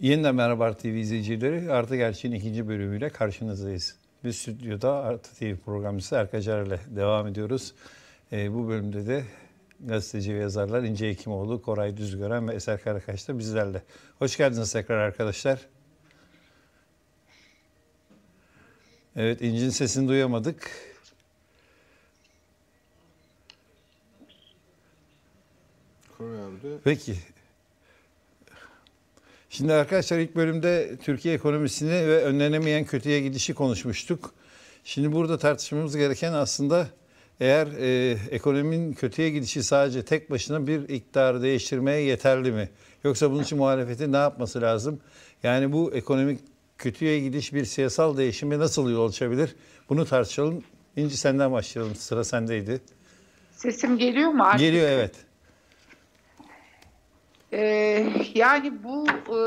Yeniden merhaba TV izleyicileri. Artı Gerçeğin ikinci bölümüyle karşınızdayız. Biz stüdyoda Artı TV programcısı Erkacar ile devam ediyoruz. Ee, bu bölümde de gazeteci ve yazarlar İnce Hekimoğlu, Koray Düzgören ve Eser Karakaş da bizlerle. Hoş geldiniz tekrar arkadaşlar. Evet İnci'nin sesini duyamadık. Koray abi de Peki. Şimdi arkadaşlar ilk bölümde Türkiye ekonomisini ve önlenemeyen kötüye gidişi konuşmuştuk. Şimdi burada tartışmamız gereken aslında eğer e, ekonominin kötüye gidişi sadece tek başına bir iktidarı değiştirmeye yeterli mi? Yoksa bunun için muhalefetin ne yapması lazım? Yani bu ekonomik kötüye gidiş bir siyasal değişime nasıl yol açabilir? Bunu tartışalım. İnci senden başlayalım. Sıra sendeydi. Sesim geliyor mu artık? Geliyor evet. Ee, yani bu e,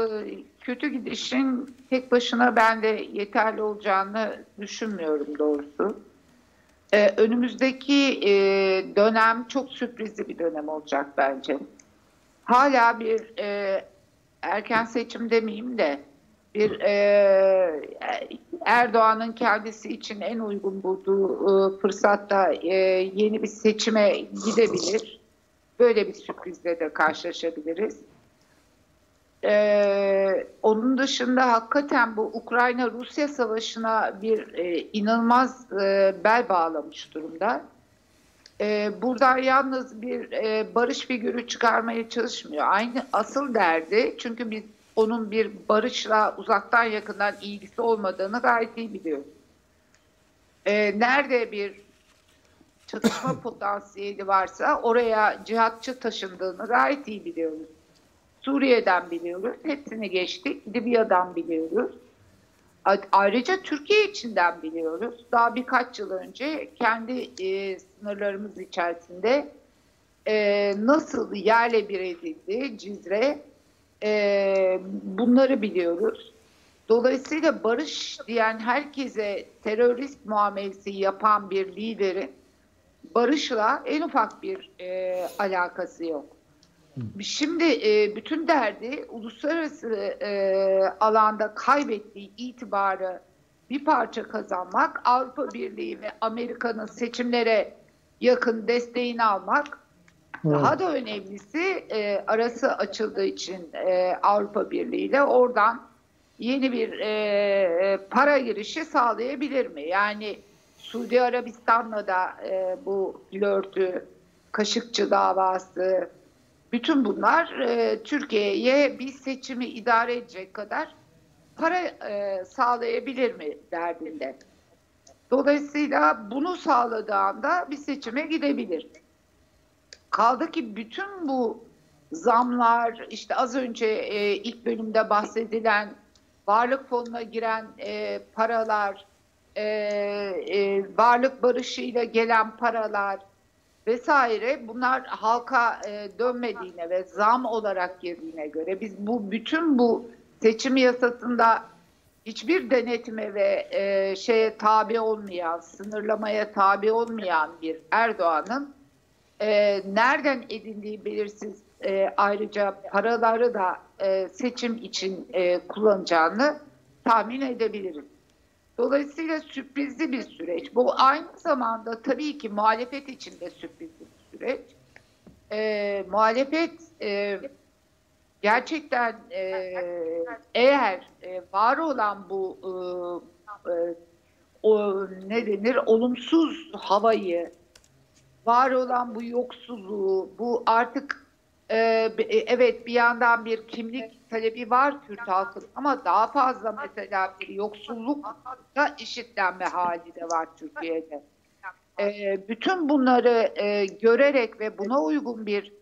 kötü gidişin tek başına ben de yeterli olacağını düşünmüyorum doğrusu. Ee, önümüzdeki e, dönem çok sürprizli bir dönem olacak bence. Hala bir e, erken seçim demeyeyim de bir Erdoğan'ın kendisi için en uygun bulduğu fırsatta yeni bir seçime gidebilir. Böyle bir sürprizle de karşılaşabiliriz. Ee, onun dışında hakikaten bu Ukrayna-Rusya savaşına bir e, inanılmaz e, bel bağlamış durumda. E, burada yalnız bir e, barış figürü çıkarmaya çalışmıyor. Aynı asıl derdi çünkü biz onun bir barışla uzaktan yakından ilgisi olmadığını gayet iyi biliyoruz. E, nerede bir çatışma potansiyeli varsa oraya cihatçı taşındığını gayet iyi biliyoruz. Suriye'den biliyoruz, hepsini geçtik. Libya'dan biliyoruz. Ayrıca Türkiye içinden biliyoruz. Daha birkaç yıl önce kendi e, sınırlarımız içerisinde e, nasıl yerle bir edildi Cizre e, bunları biliyoruz. Dolayısıyla barış diyen herkese terörist muamelesi yapan bir liderin barışla en ufak bir e, alakası yok. Şimdi e, bütün derdi uluslararası e, alanda kaybettiği itibarı bir parça kazanmak, Avrupa Birliği ve Amerika'nın seçimlere yakın desteğini almak. Daha da önemlisi e, arası açıldığı için e, Avrupa Birliği ile oradan yeni bir e, para girişi sağlayabilir mi? Yani Suudi Arabistan'la da e, bu flörtü, Kaşıkçı davası, bütün bunlar e, Türkiye'ye bir seçimi idare edecek kadar para e, sağlayabilir mi derdinde. Dolayısıyla bunu sağladığı anda bir seçime gidebilir. Kaldı ki bütün bu zamlar, işte az önce e, ilk bölümde bahsedilen varlık fonuna giren e, paralar, e, e, varlık barışıyla gelen paralar vesaire bunlar halka e, dönmediğine ve zam olarak girdiğine göre biz bu bütün bu seçim yasasında hiçbir denetime ve e, şeye tabi olmayan, sınırlamaya tabi olmayan bir Erdoğan'ın e, nereden edindiği belirsiz e, ayrıca paraları da e, seçim için e, kullanacağını tahmin edebiliriz. Dolayısıyla sürprizli bir süreç. Bu aynı zamanda tabii ki muhalefet için de sürprizli bir süreç. E, muhalefet e, gerçekten e, eğer e, var olan bu e, e, o ne denir olumsuz havayı, var olan bu yoksulluğu, bu artık e, evet bir yandan bir kimlik talebi var Kürt halkın ama daha fazla mesela bir yoksulluk da eşitlenme hali de var Türkiye'de. E, bütün bunları e, görerek ve buna uygun bir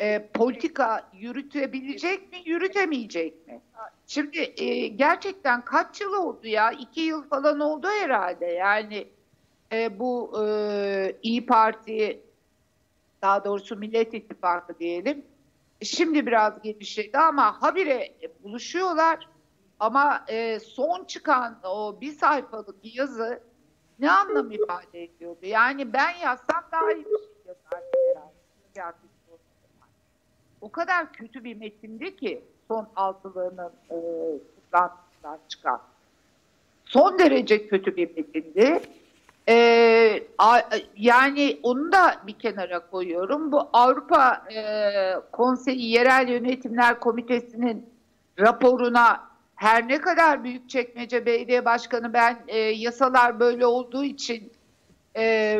e, politika yürütebilecek mi, yürütemeyecek mi? Şimdi gerçekten kaç yıl oldu ya? İki yıl falan oldu herhalde. Yani bu İyi Parti daha doğrusu Millet İttifakı diyelim. Şimdi biraz genişledi ama habire buluşuyorlar. Ama e, son çıkan o bir sayfalık yazı ne anlam ifade ediyordu? Yani ben yazsam daha iyi bir şey yazardım herhalde. O kadar kötü bir metindi ki son altılığının e, toplantısından çıkan. Son derece kötü bir metindi. E, a- yani onu da bir kenara koyuyorum. Bu Avrupa e, Konseyi Yerel Yönetimler Komitesi'nin raporuna her ne kadar Büyükçekmece Belediye Başkanı ben e, yasalar böyle olduğu için e,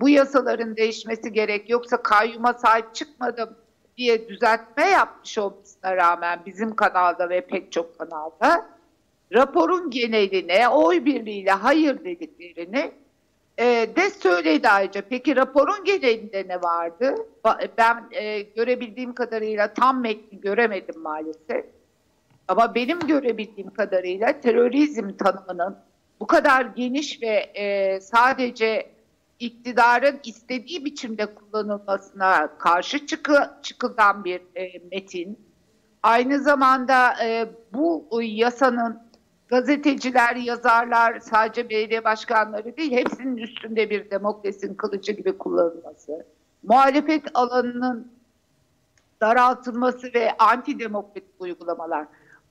bu yasaların değişmesi gerek yoksa kayyuma sahip çıkmadım diye düzeltme yapmış olmasına rağmen bizim kanalda ve pek çok kanalda raporun geneline oy birliğiyle hayır dediklerini e, de söyledi ayrıca. Peki raporun genelinde ne vardı? Ben e, görebildiğim kadarıyla tam metni göremedim maalesef. Ama benim görebildiğim kadarıyla terörizm tanımının bu kadar geniş ve e, sadece iktidarın istediği biçimde kullanılmasına karşı çıkı, çıkılan bir e, metin. Aynı zamanda e, bu yasanın gazeteciler, yazarlar, sadece belediye başkanları değil, hepsinin üstünde bir demokrasinin kılıcı gibi kullanılması. Muhalefet alanının daraltılması ve antidemokratik uygulamalar.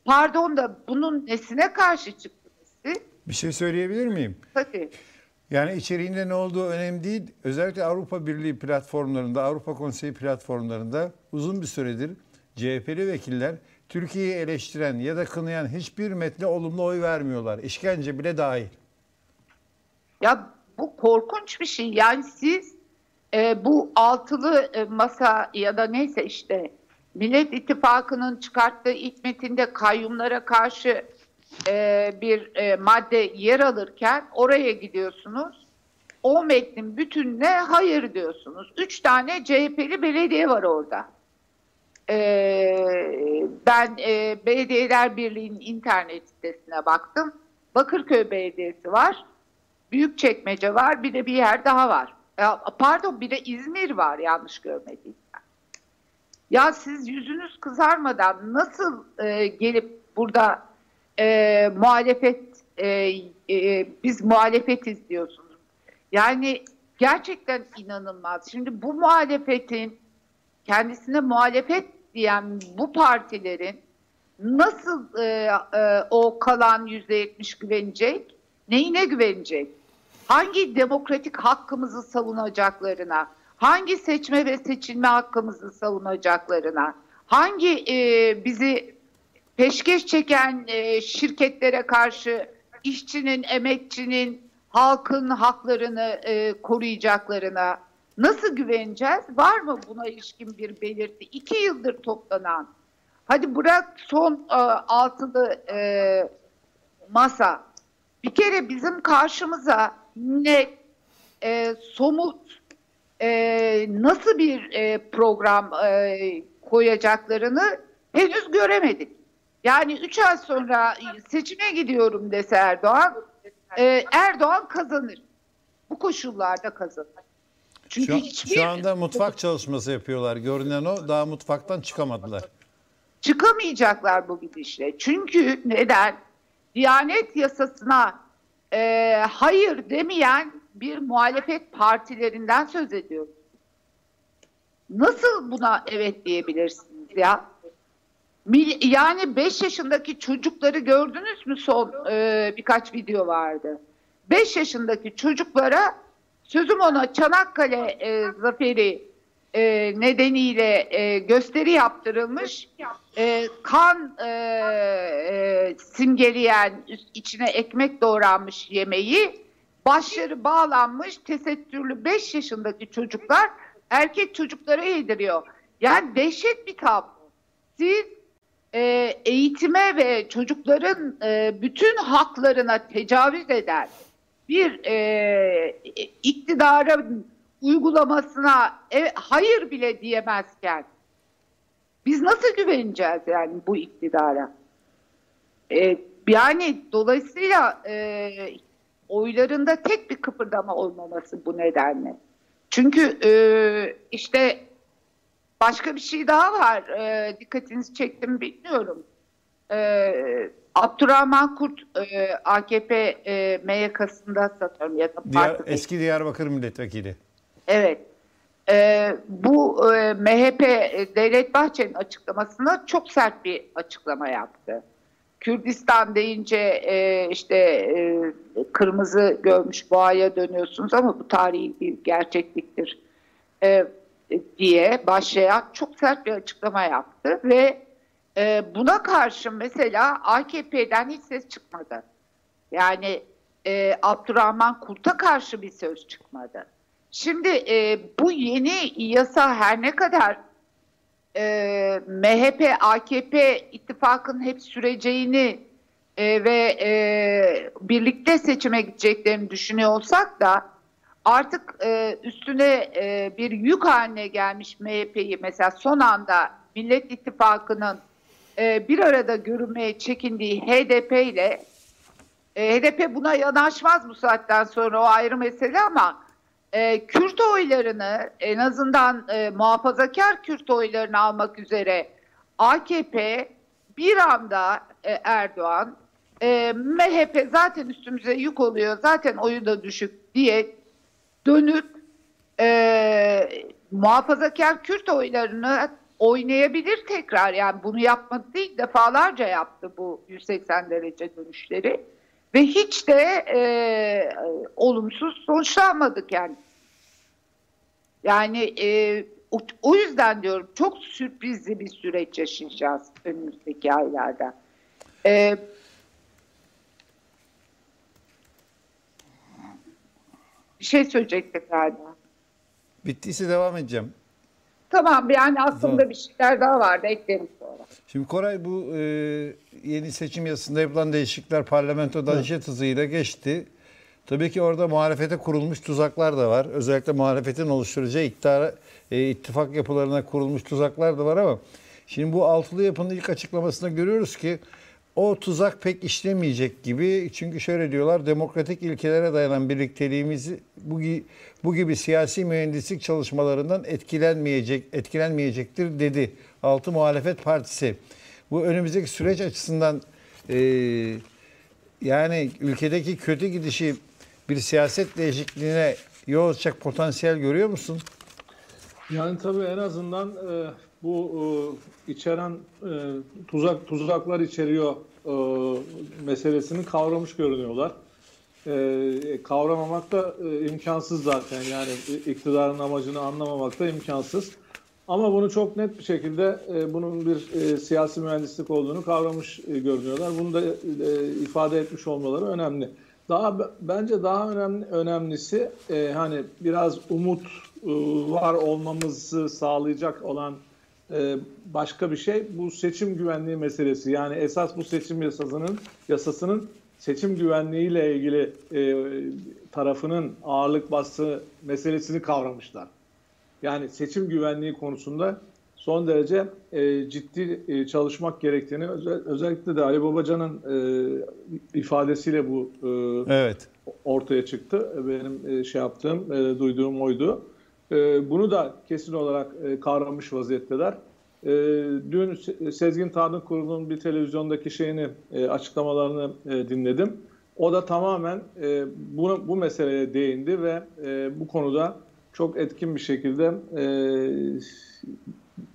Pardon da bunun nesine karşı çıktınız? Bir şey söyleyebilir miyim? Tabii. Yani içeriğinde ne olduğu önemli değil. Özellikle Avrupa Birliği platformlarında, Avrupa Konseyi platformlarında uzun bir süredir CHP'li vekiller Türkiye'yi eleştiren ya da kınayan hiçbir metne olumlu oy vermiyorlar. İşkence bile dahil. Ya bu korkunç bir şey. Yani siz e, bu altılı e, masa ya da neyse işte Millet İttifakı'nın çıkarttığı ilk metinde kayyumlara karşı e, bir e, madde yer alırken oraya gidiyorsunuz. O metnin bütününe hayır diyorsunuz. Üç tane CHP'li belediye var orada. Ee, ben e, Belediyeler Birliği'nin internet sitesine baktım. Bakırköy Belediyesi var. Büyükçekmece var. Bir de bir yer daha var. Pardon bir de İzmir var yanlış görmediysem. Ya siz yüzünüz kızarmadan nasıl e, gelip burada e, muhalefet e, e, biz muhalefetiz diyorsunuz. Yani gerçekten inanılmaz. Şimdi bu muhalefetin kendisine muhalefet diyen bu partilerin nasıl e, e, o kalan yüzde yetmiş güvenecek? Neyine güvenecek? Hangi demokratik hakkımızı savunacaklarına? Hangi seçme ve seçilme hakkımızı savunacaklarına? Hangi e, bizi peşkeş çeken e, şirketlere karşı işçinin, emekçinin, halkın haklarını e, koruyacaklarına nasıl güveneceğiz? Var mı buna ilişkin bir belirti? İki yıldır toplanan, hadi bırak son e, altılı e, masa, bir kere bizim karşımıza net, e, somut, e, nasıl bir e, program e, koyacaklarını henüz göremedik. Yani üç ay sonra seçime gidiyorum dese Erdoğan, e, Erdoğan kazanır. Bu koşullarda kazanır. Çünkü Şu, hiçbir şu anda mutfak çalışması yapıyorlar. Görünen o. Daha mutfaktan çıkamadılar. çıkamayacaklar bu gidişle. Çünkü neden? Diyanet yasasına e, hayır demeyen bir muhalefet partilerinden söz ediyoruz. Nasıl buna evet diyebilirsiniz ya? Yani 5 yaşındaki çocukları gördünüz mü son e, birkaç video vardı. 5 yaşındaki çocuklara sözüm ona Çanakkale e, zaferi e, nedeniyle e, gösteri yaptırılmış. E, kan e, e, simgeleyen içine ekmek doğranmış yemeği başları bağlanmış tesettürlü 5 yaşındaki çocuklar erkek çocuklara yediriyor. Yani dehşet bir tablo. Siz e, eğitime ve çocukların e, bütün haklarına tecavüz eden bir e, iktidarın uygulamasına e, hayır bile diyemezken biz nasıl güveneceğiz yani bu iktidara? E, yani dolayısıyla e, oylarında tek bir kıpırdama olmaması bu nedenle. Çünkü e, işte başka bir şey daha var. E, dikkatinizi çektim bilmiyorum. E, Abdurrahman Kurt e, AKP e, MYK'sında sanıyorum ya da Diyar, partide- eski Diyarbakır milletvekili. Evet. e, bu e, MHP e, Devlet Bahçeli'nin açıklamasına çok sert bir açıklama yaptı. Kürdistan deyince e, işte e, kırmızı görmüş boğaya dönüyorsunuz ama bu tarihi bir gerçekliktir e, diye başlayan çok sert bir açıklama yaptı ve e, buna karşı mesela AKP'den hiç ses çıkmadı. Yani e, Abdurrahman Kurt'a karşı bir söz çıkmadı. Şimdi e, bu yeni yasa her ne kadar e, MHP, AKP ittifakın hep süreceğini e, ve e, birlikte seçime gideceklerini düşünüyor olsak da artık e, üstüne e, bir yük haline gelmiş MHP'yi mesela son anda Millet İttifakı'nın e, bir arada görünmeye çekindiği HDP ile e, HDP buna yanaşmaz bu saatten sonra o ayrı mesele ama e, Kürt oylarını en azından e, muhafazakar Kürt oylarını almak üzere AKP bir anda e, Erdoğan e, MHP zaten üstümüze yük oluyor zaten oyu da düşük diye dönüp e, muhafazakar Kürt oylarını oynayabilir tekrar yani bunu yapmadı değil defalarca yaptı bu 180 derece dönüşleri ve hiç de e, olumsuz sonuçlanmadık yani. Yani e, o, o yüzden diyorum çok sürprizli bir süreç yaşayacağız önümüzdeki aylarda. E, bir şey söyleyecektim galiba. Bittiyse devam edeceğim. Tamam yani aslında Tamam. bir şeyler daha vardı eklerim sonra. Şimdi Koray bu e, yeni seçim yasasında yapılan değişiklikler parlamentodan jet hızıyla geçti. Tabii ki orada muhalefete kurulmuş tuzaklar da var. Özellikle muhalefetin oluşturacağı iktidara, e, ittifak yapılarına kurulmuş tuzaklar da var ama şimdi bu altılı yapının ilk açıklamasında görüyoruz ki o tuzak pek işlemeyecek gibi. Çünkü şöyle diyorlar demokratik ilkelere dayanan birlikteliğimizi bu, bu gibi siyasi mühendislik çalışmalarından etkilenmeyecek etkilenmeyecektir dedi. Altı Muhalefet Partisi. Bu önümüzdeki süreç açısından e, yani ülkedeki kötü gidişi bir siyaset değişikliğine yol açacak potansiyel görüyor musun? Yani tabii en azından e, bu e, içeren e, tuzak tuzaklar içeriyor e, meselesini kavramış görünüyorlar. E, kavramamak da e, imkansız zaten yani iktidarın amacını anlamamak da imkansız. Ama bunu çok net bir şekilde e, bunun bir e, siyasi mühendislik olduğunu kavramış e, görünüyorlar. Bunu da e, ifade etmiş olmaları önemli. Daha bence daha önemli önemlisi e, hani biraz umut e, var olmamızı sağlayacak olan e, başka bir şey bu seçim güvenliği meselesi. Yani esas bu seçim yasasının yasasının seçim güvenliğiyle ilgili e, tarafının ağırlık bastığı meselesini kavramışlar. Yani seçim güvenliği konusunda son derece e, ciddi e, çalışmak gerektiğini özel, özellikle de Ali Babacan'ın e, ifadesiyle bu e, Evet. ortaya çıktı. Benim e, şey yaptığım, e, duyduğum oydu. E, bunu da kesin olarak e, kavramış vaziyetteler. E, dün Se- Sezgin Tanrı Kurulu'nun bir televizyondaki şeyini, e, açıklamalarını e, dinledim. O da tamamen e, bunu, bu meseleye değindi ve bu konuda çok etkin bir şekilde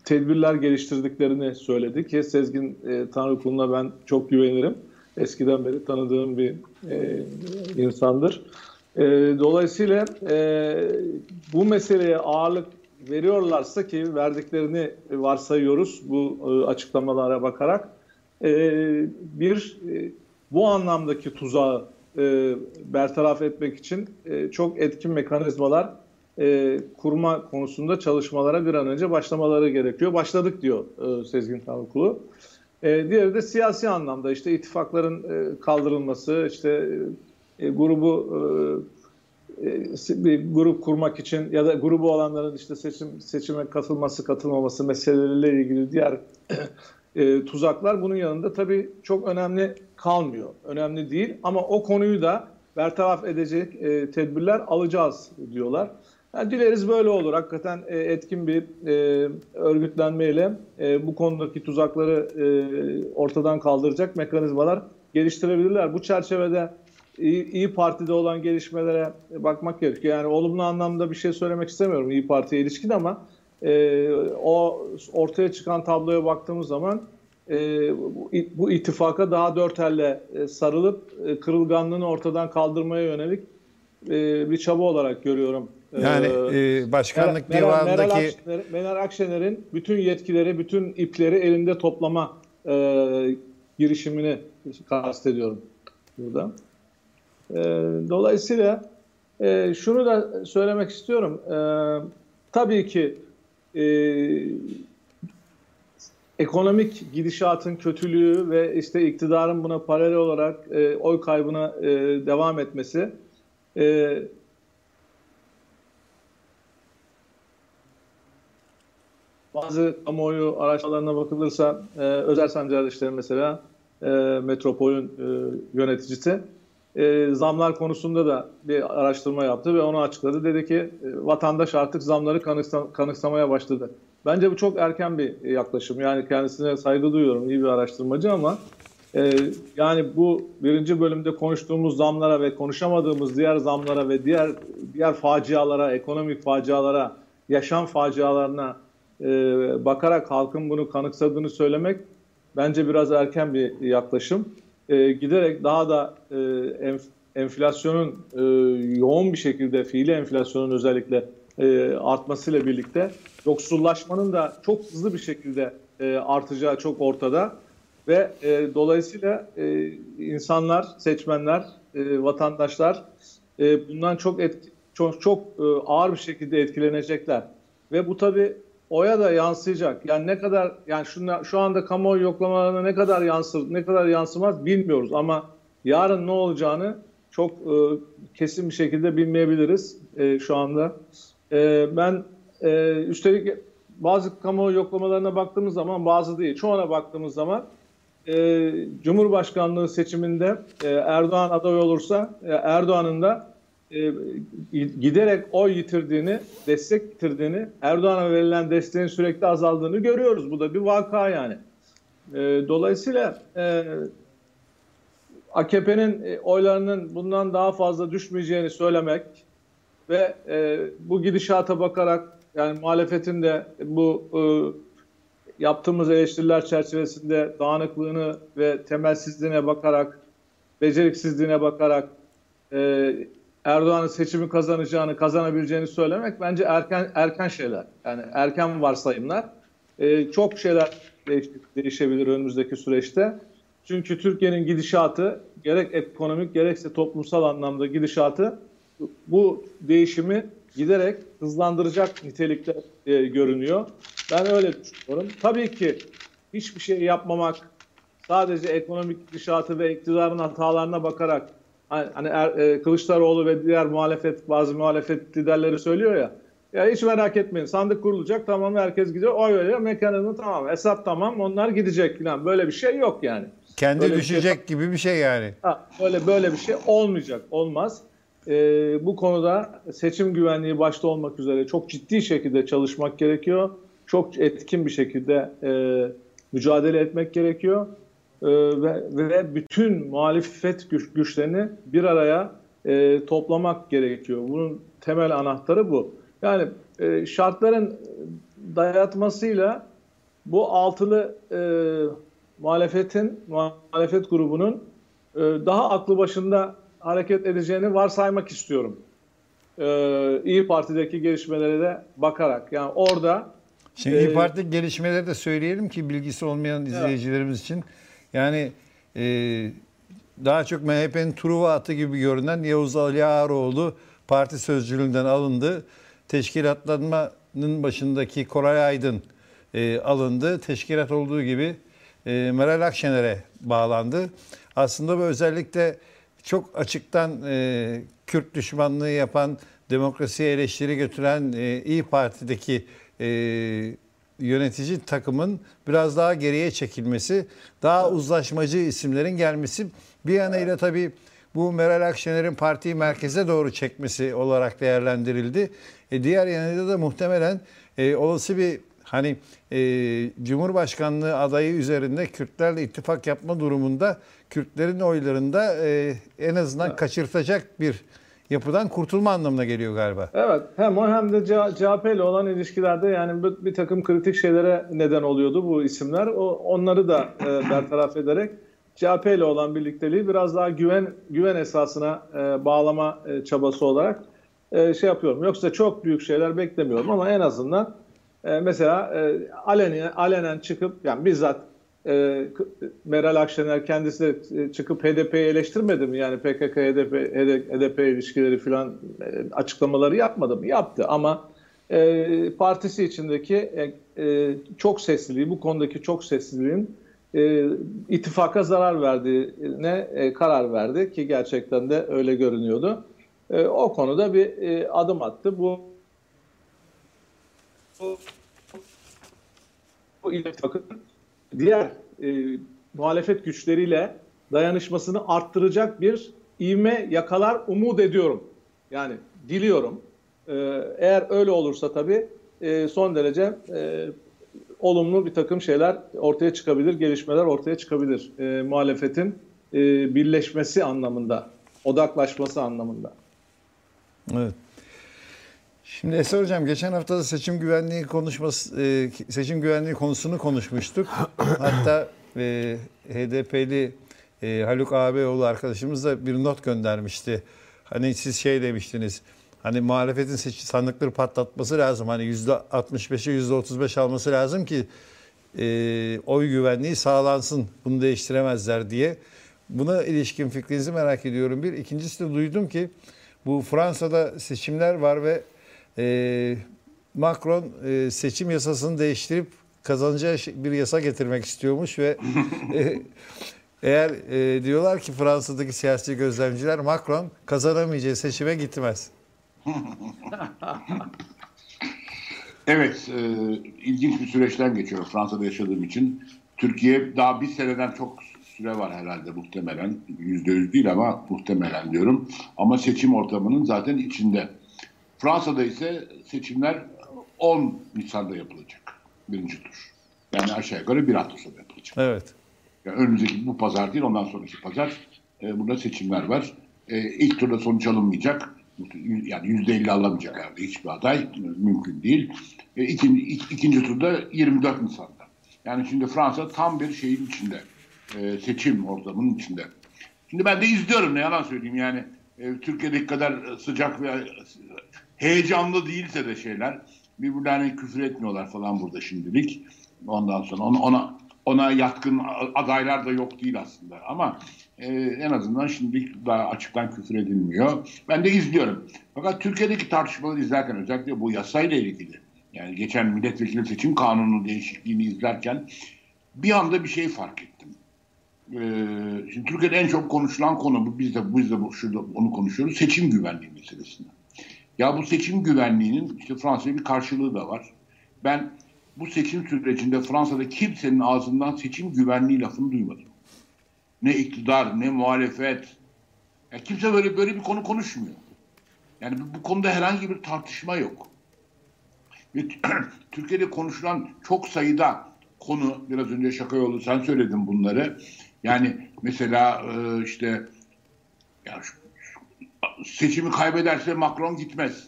tedbirler geliştirdiklerini söyledi ki Sezgin Tanrı Kulu'na ben çok güvenirim. Eskiden beri tanıdığım bir e, insandır. E, dolayısıyla e, bu meseleye ağırlık veriyorlarsa ki verdiklerini varsayıyoruz bu e, açıklamalara bakarak e, bir e, bu anlamdaki tuzağı e, bertaraf etmek için e, çok etkin mekanizmalar e, kurma konusunda çalışmalara bir an önce başlamaları gerekiyor. Başladık diyor e, Sezgin Tanrıkulu. E, diğeri de siyasi anlamda işte ittifakların e, kaldırılması, işte e, grubu e, e, bir grup kurmak için ya da grubu olanların işte seçim seçime katılması, katılmaması meseleleriyle ilgili diğer e, tuzaklar bunun yanında tabii çok önemli kalmıyor. Önemli değil ama o konuyu da bertaraf edecek e, tedbirler alacağız diyorlar. Yani dileriz böyle olur. Hakikaten e, etkin bir e, örgütlenmeyle e, bu konudaki tuzakları e, ortadan kaldıracak mekanizmalar geliştirebilirler. Bu çerçevede İyi, İyi Parti'de olan gelişmelere bakmak gerekiyor. Yani olumlu anlamda bir şey söylemek istemiyorum İyi Parti'ye ilişkin ama e, o ortaya çıkan tabloya baktığımız zaman e, bu, bu ittifaka daha dört elle e, sarılıp e, kırılganlığını ortadan kaldırmaya yönelik e, bir çaba olarak görüyorum. Yani Ee, e, başkanlık Meral, Meral, divanındaki Akşener, Meral Akşener'in bütün yetkileri, bütün ipleri elinde toplama e, girişimini kastediyorum burada. E, dolayısıyla e, şunu da söylemek istiyorum. E, tabii ki e, ekonomik gidişatın kötülüğü ve işte iktidarın buna paralel olarak e, oy kaybına devam etmesi bazı kamuoyu araştırmalarına bakılırsa Özel Sancar İşleri mesela e, Metropol'ün yöneticisi e, zamlar konusunda da bir araştırma yaptı ve onu açıkladı. Dedi ki e, vatandaş artık zamları kanıksa- kanıksamaya başladı. Bence bu çok erken bir yaklaşım. Yani kendisine saygı duyuyorum. iyi bir araştırmacı ama e, yani bu birinci bölümde konuştuğumuz zamlara ve konuşamadığımız diğer zamlara ve diğer diğer facialara, ekonomik facialara, yaşam facialarına e, bakarak halkın bunu kanıksadığını söylemek bence biraz erken bir yaklaşım. E, giderek daha da e, enf- enflasyonun e, yoğun bir şekilde fiili enflasyonun özellikle e, artmasıyla birlikte yoksullaşmanın da çok hızlı bir şekilde e, artacağı çok ortada. Ve e, dolayısıyla e, insanlar, seçmenler, e, vatandaşlar e, bundan çok etki, çok çok e, ağır bir şekilde etkilenecekler. Ve bu tabii oya da yansıyacak. Yani ne kadar yani şunla, şu anda kamuoyu yoklamalarına ne kadar yansır, ne kadar yansımaz bilmiyoruz ama yarın ne olacağını çok e, kesin bir şekilde bilmeyebiliriz e, şu anda. E, ben e, üstelik bazı kamuoyu yoklamalarına baktığımız zaman bazı değil, çoğuna baktığımız zaman e, Cumhurbaşkanlığı seçiminde e, Erdoğan aday olursa e, Erdoğan'ın da giderek oy yitirdiğini, destek yitirdiğini, Erdoğan'a verilen desteğin sürekli azaldığını görüyoruz. Bu da bir vaka yani. E, dolayısıyla e, AKP'nin e, oylarının bundan daha fazla düşmeyeceğini söylemek ve e, bu gidişata bakarak yani muhalefetin de bu e, yaptığımız eleştiriler çerçevesinde dağınıklığını ve temelsizliğine bakarak, beceriksizliğine bakarak e, Erdoğan'ın seçimi kazanacağını, kazanabileceğini söylemek bence erken erken şeyler. Yani erken varsayımlar. E, çok şeyler değiş, değişebilir önümüzdeki süreçte. Çünkü Türkiye'nin gidişatı gerek ekonomik gerekse toplumsal anlamda gidişatı bu değişimi giderek hızlandıracak nitelikte e, görünüyor. Ben öyle düşünüyorum. Tabii ki hiçbir şey yapmamak, sadece ekonomik gidişatı ve iktidarın hatalarına bakarak hani, er, e, Kılıçdaroğlu ve diğer muhalefet bazı muhalefet liderleri söylüyor ya ya hiç merak etmeyin sandık kurulacak tamam herkes gidiyor oy veriyor mekanizma tamam hesap tamam onlar gidecek falan böyle bir şey yok yani. kendi Böyle bir şey- düşecek gibi bir şey yani. Ha, böyle böyle bir şey olmayacak, olmaz. Ee, bu konuda seçim güvenliği başta olmak üzere çok ciddi şekilde çalışmak gerekiyor. Çok etkin bir şekilde e, mücadele etmek gerekiyor. E, ve, ve bütün muhalefet güç, güçlerini bir araya e, toplamak gerekiyor. Bunun temel anahtarı bu. Yani e, şartların dayatmasıyla bu altılı e, muhalefetin, muhalefet grubunun e, daha aklı başında hareket edeceğini varsaymak istiyorum. E, İyi Parti'deki gelişmelere de bakarak. Yani orada Şimdi Ee, İYİ Parti gelişmeleri de söyleyelim ki bilgisi olmayan izleyicilerimiz için. Yani e, daha çok MHP'nin Truva atı gibi görünen Yavuz Ali Ağaroğlu parti sözcülüğünden alındı. Teşkilatlanmanın başındaki Koray Aydın e, alındı. Teşkilat olduğu gibi e, Meral Akşener'e bağlandı. Aslında bu özellikle çok açıktan e, Kürt düşmanlığı yapan, demokrasiye eleştiri götüren e, İyi Parti'deki e, yönetici takımın biraz daha geriye çekilmesi, daha uzlaşmacı isimlerin gelmesi. Bir yanıyla tabii bu Meral Akşener'in partiyi merkeze doğru çekmesi olarak değerlendirildi. E, diğer yanıyla da muhtemelen e, olası bir hani e, Cumhurbaşkanlığı adayı üzerinde Kürtlerle ittifak yapma durumunda Kürtlerin oylarında e, en azından kaçırtacak bir yapıdan kurtulma anlamına geliyor galiba. Evet hem o hem de CHP ile olan ilişkilerde yani bir, bir takım kritik şeylere neden oluyordu bu isimler. O, onları da e, bertaraf ederek CHP ile olan birlikteliği biraz daha güven güven esasına e, bağlama e, çabası olarak e, şey yapıyorum. Yoksa çok büyük şeyler beklemiyorum ama en azından e, mesela e, alenen, alenen çıkıp yani bizzat e, Meral Akşener kendisi de e, çıkıp HDP'yi eleştirmedi mi? Yani PKK HDP HDP ilişkileri falan e, açıklamaları yapmadı mı? Yaptı ama e, partisi içindeki e, e, çok sesliliği bu konudaki çok sesliliğin e, ittifaka zarar verdiğine e, karar verdi ki gerçekten de öyle görünüyordu. E, o konuda bir e, adım attı. Bu bu, bu ittifakın diğer e, muhalefet güçleriyle dayanışmasını arttıracak bir ivme yakalar umut ediyorum. Yani diliyorum. E, eğer öyle olursa tabii e, son derece e, olumlu bir takım şeyler ortaya çıkabilir, gelişmeler ortaya çıkabilir. E, muhalefetin e, birleşmesi anlamında, odaklaşması anlamında. Evet. Şimdi Eser Hocam geçen hafta da seçim güvenliği konuşması e, seçim güvenliği konusunu konuşmuştuk. Hatta e, HDP'li e, Haluk Ağabeyoğlu arkadaşımız da bir not göndermişti. Hani siz şey demiştiniz. Hani muhalefetin seç- sandıkları patlatması lazım. Hani %65'e %35 alması lazım ki e, oy güvenliği sağlansın. Bunu değiştiremezler diye. Buna ilişkin fikrinizi merak ediyorum. Bir. ikincisi de duydum ki bu Fransa'da seçimler var ve e, Macron e, seçim yasasını değiştirip kazanacağı bir yasa getirmek istiyormuş ve e, eğer e, diyorlar ki Fransa'daki siyasi gözlemciler Macron kazanamayacağı seçime gitmez. Evet, e, ilginç bir süreçten geçiyor Fransa'da yaşadığım için. Türkiye daha bir seneden çok süre var herhalde muhtemelen. Yüzde yüz değil ama muhtemelen diyorum. Ama seçim ortamının zaten içinde. Fransa'da ise seçimler 10 Nisan'da yapılacak. Birinci tur. Yani aşağı yukarı bir hafta sonra yapılacak. Evet. Yani önümüzdeki bu pazar değil ondan sonraki pazar e, burada seçimler var. E, ilk turda sonuç alınmayacak. Yani yüzde elli alamayacak herhalde hiçbir aday. Mümkün değil. E, ikinci, ik- ikinci turda 24 Nisan'da. Yani şimdi Fransa tam bir şeyin içinde. E, seçim ortamının içinde. Şimdi ben de izliyorum ne yalan söyleyeyim yani. E, Türkiye'deki kadar sıcak ve heyecanlı değilse de şeyler birbirlerine küfür etmiyorlar falan burada şimdilik. Ondan sonra ona ona, ona yatkın adaylar da yok değil aslında ama e, en azından şimdilik daha açıktan küfür edilmiyor. Ben de izliyorum. Fakat Türkiye'deki tartışmaları izlerken özellikle bu yasayla ilgili yani geçen milletvekili seçim kanunu değişikliğini izlerken bir anda bir şey fark ettim. Ee, şimdi Türkiye'de en çok konuşulan konu bu biz de biz de bu- şurada onu konuşuyoruz seçim güvenliği meselesinde. Ya bu seçim güvenliğinin işte Fransa'ya bir karşılığı da var. Ben bu seçim sürecinde Fransa'da kimsenin ağzından seçim güvenliği lafını duymadım. Ne iktidar, ne muhalefet. Ya kimse böyle böyle bir konu konuşmuyor. Yani bu, konuda herhangi bir tartışma yok. Ve Türkiye'de konuşulan çok sayıda konu, biraz önce şaka yolu sen söyledin bunları. Yani mesela e, işte ya şu- seçimi kaybederse Macron gitmez.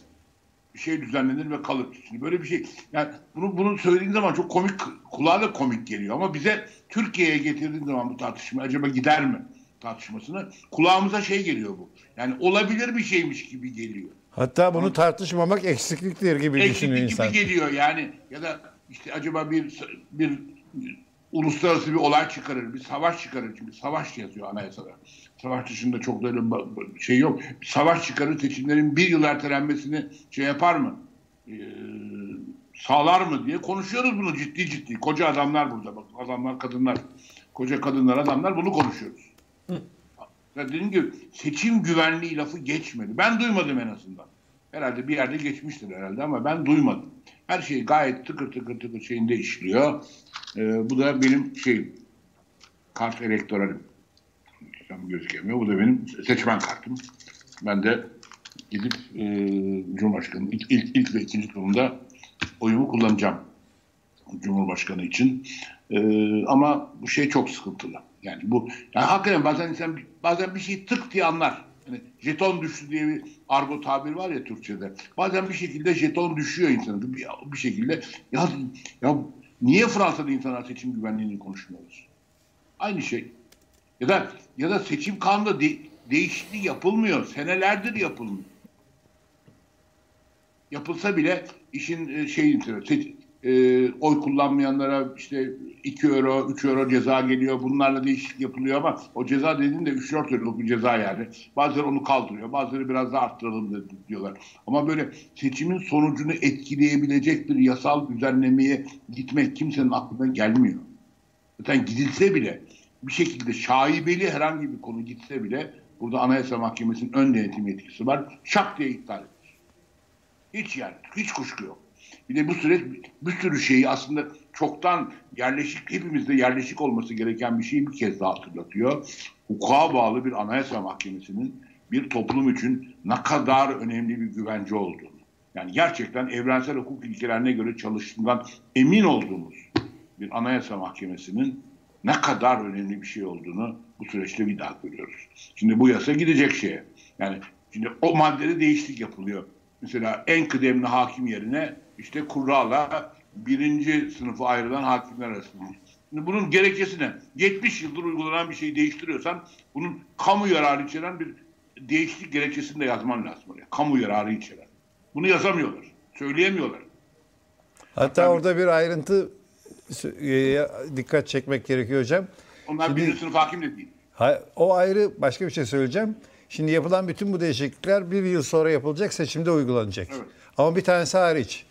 Bir şey düzenlenir ve kalır. Şimdi böyle bir şey. Yani bunu bunu söylediğin zaman çok komik, kulağa da komik geliyor ama bize Türkiye'ye getirdiğin zaman bu tartışma acaba gider mi tartışmasını kulağımıza şey geliyor bu. Yani olabilir bir şeymiş gibi geliyor. Hatta bunu tartışmamak eksikliktir gibi düşünüyor Eksiklik insan. gibi geliyor yani ya da işte acaba bir bir uluslararası bir olay çıkarır, bir savaş çıkarır. Çünkü savaş yazıyor anayasada. Savaş dışında çok da öyle şey yok. Savaş çıkarır, seçimlerin bir yıl ertelenmesini şey yapar mı? Ee, sağlar mı diye konuşuyoruz bunu ciddi ciddi. Koca adamlar burada bak. Adamlar, kadınlar. Koca kadınlar, adamlar bunu konuşuyoruz. Ya dediğim gibi seçim güvenliği lafı geçmedi. Ben duymadım en azından. Herhalde bir yerde geçmiştir herhalde ama ben duymadım. Her şey gayet tıkır tıkır tıkır şeyinde işliyor. Ee, bu da benim şeyim. Kart elektoralim. Tam gözükemiyor. Bu da benim seçmen kartım. Ben de gidip e, Cumhurbaşkanı'nın ilk, ilk, ilk ve ikinci turunda oyumu kullanacağım. Cumhurbaşkanı için. Ee, ama bu şey çok sıkıntılı. Yani bu yani hakikaten bazen insan bazen bir şey tık diye anlar. Yani jeton düştü diye bir argo tabir var ya Türkçe'de. Bazen bir şekilde jeton düşüyor insanın bir, bir şekilde. Ya, ya niye Fransa'da insanlar seçim güvenliğini konuşmuyoruz? Aynı şey. Ya da ya da seçim kanunda de, değişiklik yapılmıyor. Senelerdir yapılmıyor. Yapılsa bile işin e, şeyin e, oy kullanmayanlara işte 2 euro, 3 euro ceza geliyor. Bunlarla değişiklik yapılıyor ama o ceza dediğinde 3-4 euroluk bir ceza yani. Bazıları onu kaldırıyor. Bazıları biraz daha arttıralım diyorlar. Ama böyle seçimin sonucunu etkileyebilecek bir yasal düzenlemeye gitmek kimsenin aklına gelmiyor. Zaten gidilse bile bir şekilde şaibeli herhangi bir konu gitse bile burada Anayasa Mahkemesi'nin ön denetim yetkisi var. Şak diye iptal edilir. Hiç yani hiç kuşku yok. Bir de bu süreç bir sürü şeyi aslında çoktan yerleşik, hepimizde yerleşik olması gereken bir şeyi bir kez daha hatırlatıyor. Hukuka bağlı bir anayasa mahkemesinin bir toplum için ne kadar önemli bir güvence olduğunu. Yani gerçekten evrensel hukuk ilkelerine göre çalıştığından emin olduğumuz bir anayasa mahkemesinin ne kadar önemli bir şey olduğunu bu süreçte bir daha görüyoruz. Şimdi bu yasa gidecek şeye. Yani şimdi o maddede değişiklik yapılıyor. Mesela en kıdemli hakim yerine işte kurrala birinci sınıfı ayrılan hakimler arasında. Şimdi bunun gerekçesi ne? 70 yıldır uygulanan bir şeyi değiştiriyorsan bunun kamu yararı içeren bir değişiklik gerekçesini de yazman lazım oraya. Kamu yararı içeren. Bunu yazamıyorlar. Söyleyemiyorlar. Hatta Tabii. orada bir ayrıntı dikkat çekmek gerekiyor hocam. Onlar Şimdi, birinci sınıf hakim de değil. O ayrı başka bir şey söyleyeceğim. Şimdi yapılan bütün bu değişiklikler bir yıl sonra yapılacak seçimde uygulanacak. Evet. Ama bir tanesi hariç.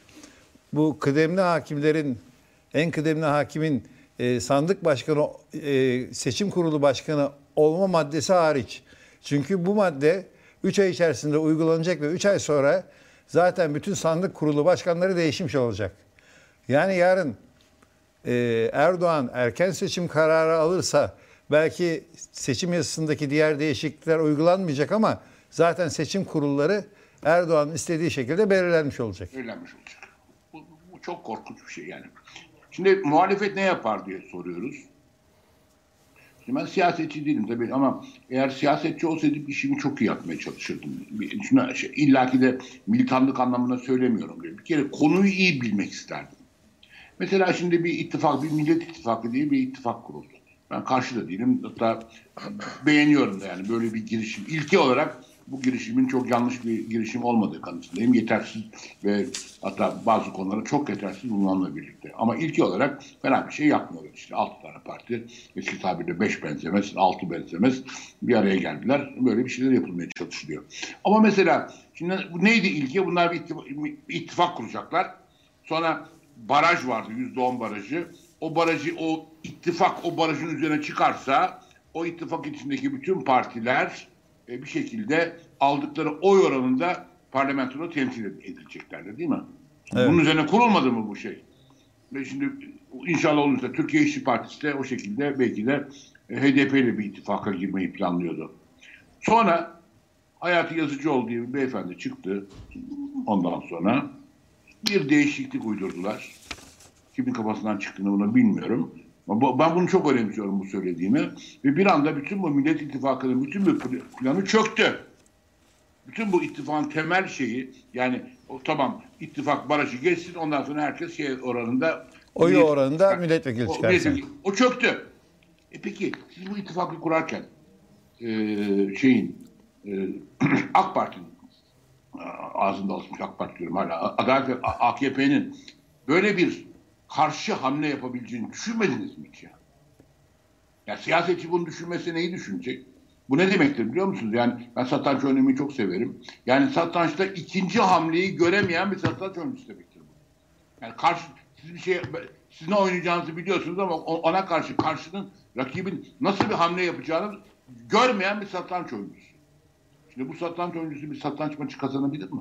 Bu kıdemli hakimlerin, en kıdemli hakimin e, sandık başkanı, e, seçim kurulu başkanı olma maddesi hariç. Çünkü bu madde 3 ay içerisinde uygulanacak ve 3 ay sonra zaten bütün sandık kurulu başkanları değişmiş olacak. Yani yarın e, Erdoğan erken seçim kararı alırsa belki seçim yasasındaki diğer değişiklikler uygulanmayacak ama zaten seçim kurulları Erdoğan'ın istediği şekilde belirlenmiş olacak. Belirlenmiş olacak. Bu, bu çok korkunç bir şey yani. Şimdi muhalefet ne yapar diye soruyoruz. Şimdi ben siyasetçi değilim tabii ama eğer siyasetçi olsaydım işimi çok iyi yapmaya çalışırdım. Şuna, şey, illaki de militanlık anlamında söylemiyorum. Bir kere konuyu iyi bilmek isterdim. Mesela şimdi bir ittifak, bir millet ittifakı diye bir ittifak kuruldu. Ben karşı da değilim. Hatta beğeniyorum da yani böyle bir girişim. İlki olarak bu girişimin çok yanlış bir girişim olmadığı kanısındayım. Yetersiz ve hatta bazı konuları çok yetersiz bulunanla birlikte. Ama ilki olarak fena bir şey yapmıyorlar. İşte altı tane parti, eski tabirle beş benzemez, altı benzemez bir araya geldiler. Böyle bir şeyler yapılmaya çalışılıyor. Ama mesela şimdi bu neydi ilki? Bunlar bir ittifak kuracaklar. Sonra baraj vardı, yüzde on barajı o barajı, o ittifak o barajın üzerine çıkarsa o ittifak içindeki bütün partiler e, bir şekilde aldıkları oy oranında parlamentoda temsil edileceklerdir değil mi? Evet. Bunun üzerine kurulmadı mı bu şey? Ve şimdi inşallah olursa Türkiye İşçi Partisi de o şekilde belki de e, HDP ile bir ittifaka girmeyi planlıyordu. Sonra Hayati Yazıcıoğlu diye bir beyefendi çıktı ondan sonra bir değişiklik uydurdular kimin kafasından çıktığını bunu bilmiyorum. Ben bunu çok önemsiyorum bu söylediğimi. Ve bir anda bütün bu Millet İttifakı'nın bütün bu planı çöktü. Bütün bu ittifakın temel şeyi yani o, tamam ittifak barajı geçsin ondan sonra herkes şey oranında oyu millet, oranında milletvekili çıkarsın. O, o çöktü. E peki siz bu ittifakı kurarken e, şeyin e, AK Parti'nin ağzında alışmış AK Parti diyorum hala Adalet AKP'nin böyle bir karşı hamle yapabileceğini düşünmediniz mi hiç ya? Ya siyasetçi bunu düşünmese neyi düşünecek? Bu ne demektir biliyor musunuz? Yani ben satranç oynamayı çok severim. Yani satrançta ikinci hamleyi göremeyen bir satranç oyuncusu demektir bu. Yani karşı siz bir şey siz ne oynayacağınızı biliyorsunuz ama ona karşı karşının rakibin nasıl bir hamle yapacağını görmeyen bir satranç oyuncusu. Şimdi bu satranç oyuncusu bir satranç maçı kazanabilir mi?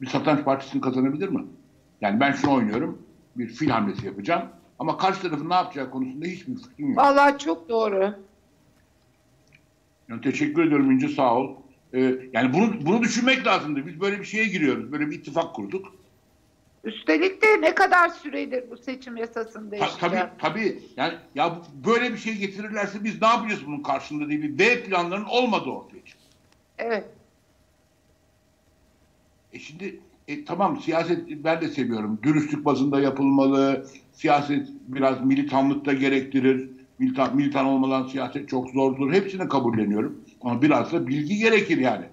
Bir satranç partisini kazanabilir mi? Yani ben şunu oynuyorum, bir fil hamlesi yapacağım. Ama karşı tarafın ne yapacağı konusunda hiçbir fikrim yok. Vallahi çok doğru. Yani teşekkür ediyorum İnce sağ ol. Ee, yani bunu, bunu düşünmek lazımdı. Biz böyle bir şeye giriyoruz. Böyle bir ittifak kurduk. Üstelik de ne kadar süredir bu seçim yasasını Ta- değiştireceğiz? tabii tabii yani ya böyle bir şey getirirlerse biz ne yapacağız bunun karşında diye bir B planlarının olmadığı ortaya çıktı. Evet. E şimdi e, tamam siyaset ben de seviyorum. Dürüstlük bazında yapılmalı. Siyaset biraz militanlık da gerektirir. Militan, militan olmadan siyaset çok zordur. Hepsini kabulleniyorum. Ama biraz da bilgi gerekir yani.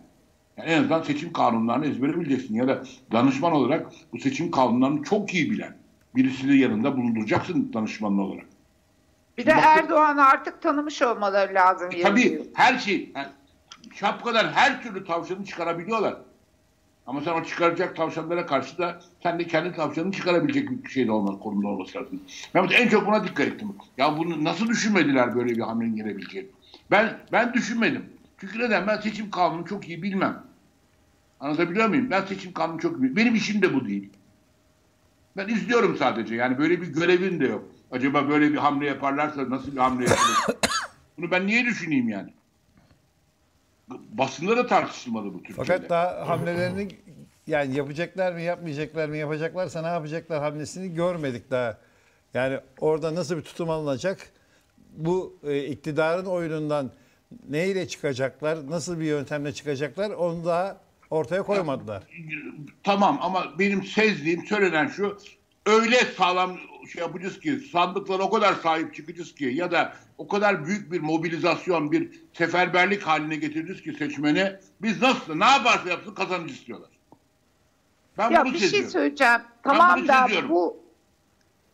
Yani. En azından seçim kanunlarını ezbere bileceksin. Ya da danışman olarak bu seçim kanunlarını çok iyi bilen birisini yanında bulunduracaksın danışmanın olarak. Bir de Erdoğan'ı artık tanımış olmaları lazım. E, tabii her şey, yani şapkadan her türlü tavşanı çıkarabiliyorlar. Ama sen o çıkaracak tavşanlara karşı da sen de kendi tavşanını çıkarabilecek bir şey de olmaz, konumda olması lazım. Ben en çok buna dikkat ettim. Ya bunu nasıl düşünmediler böyle bir hamlenin gelebileceğini? Ben ben düşünmedim. Çünkü neden? Ben seçim kanunu çok iyi bilmem. Anlatabiliyor muyum? Ben seçim kanunu çok iyi Benim işim de bu değil. Ben izliyorum sadece. Yani böyle bir görevin de yok. Acaba böyle bir hamle yaparlarsa nasıl bir hamle yapılır? Bunu ben niye düşüneyim yani? Basında da tartışılmadı bu Türkiye'de. Fakat daha hamlelerini yani yapacaklar mı yapmayacaklar mı yapacaklarsa ne yapacaklar hamlesini görmedik daha. Yani orada nasıl bir tutum alınacak? Bu e, iktidarın oyunundan neyle çıkacaklar? Nasıl bir yöntemle çıkacaklar? Onu da ortaya koymadılar. Tamam ama benim sezdiğim söylenen şu öyle sağlam şey yapacağız ki sandıklara o kadar sahip çıkacağız ki ya da o kadar büyük bir mobilizasyon bir seferberlik haline getireceğiz ki seçmeni biz nasıl ne yaparsa yapsın kazanıcı istiyorlar. Ben Ya bunu bir şey seziyorum. söyleyeceğim. Ben Tamam da seziyorum. bu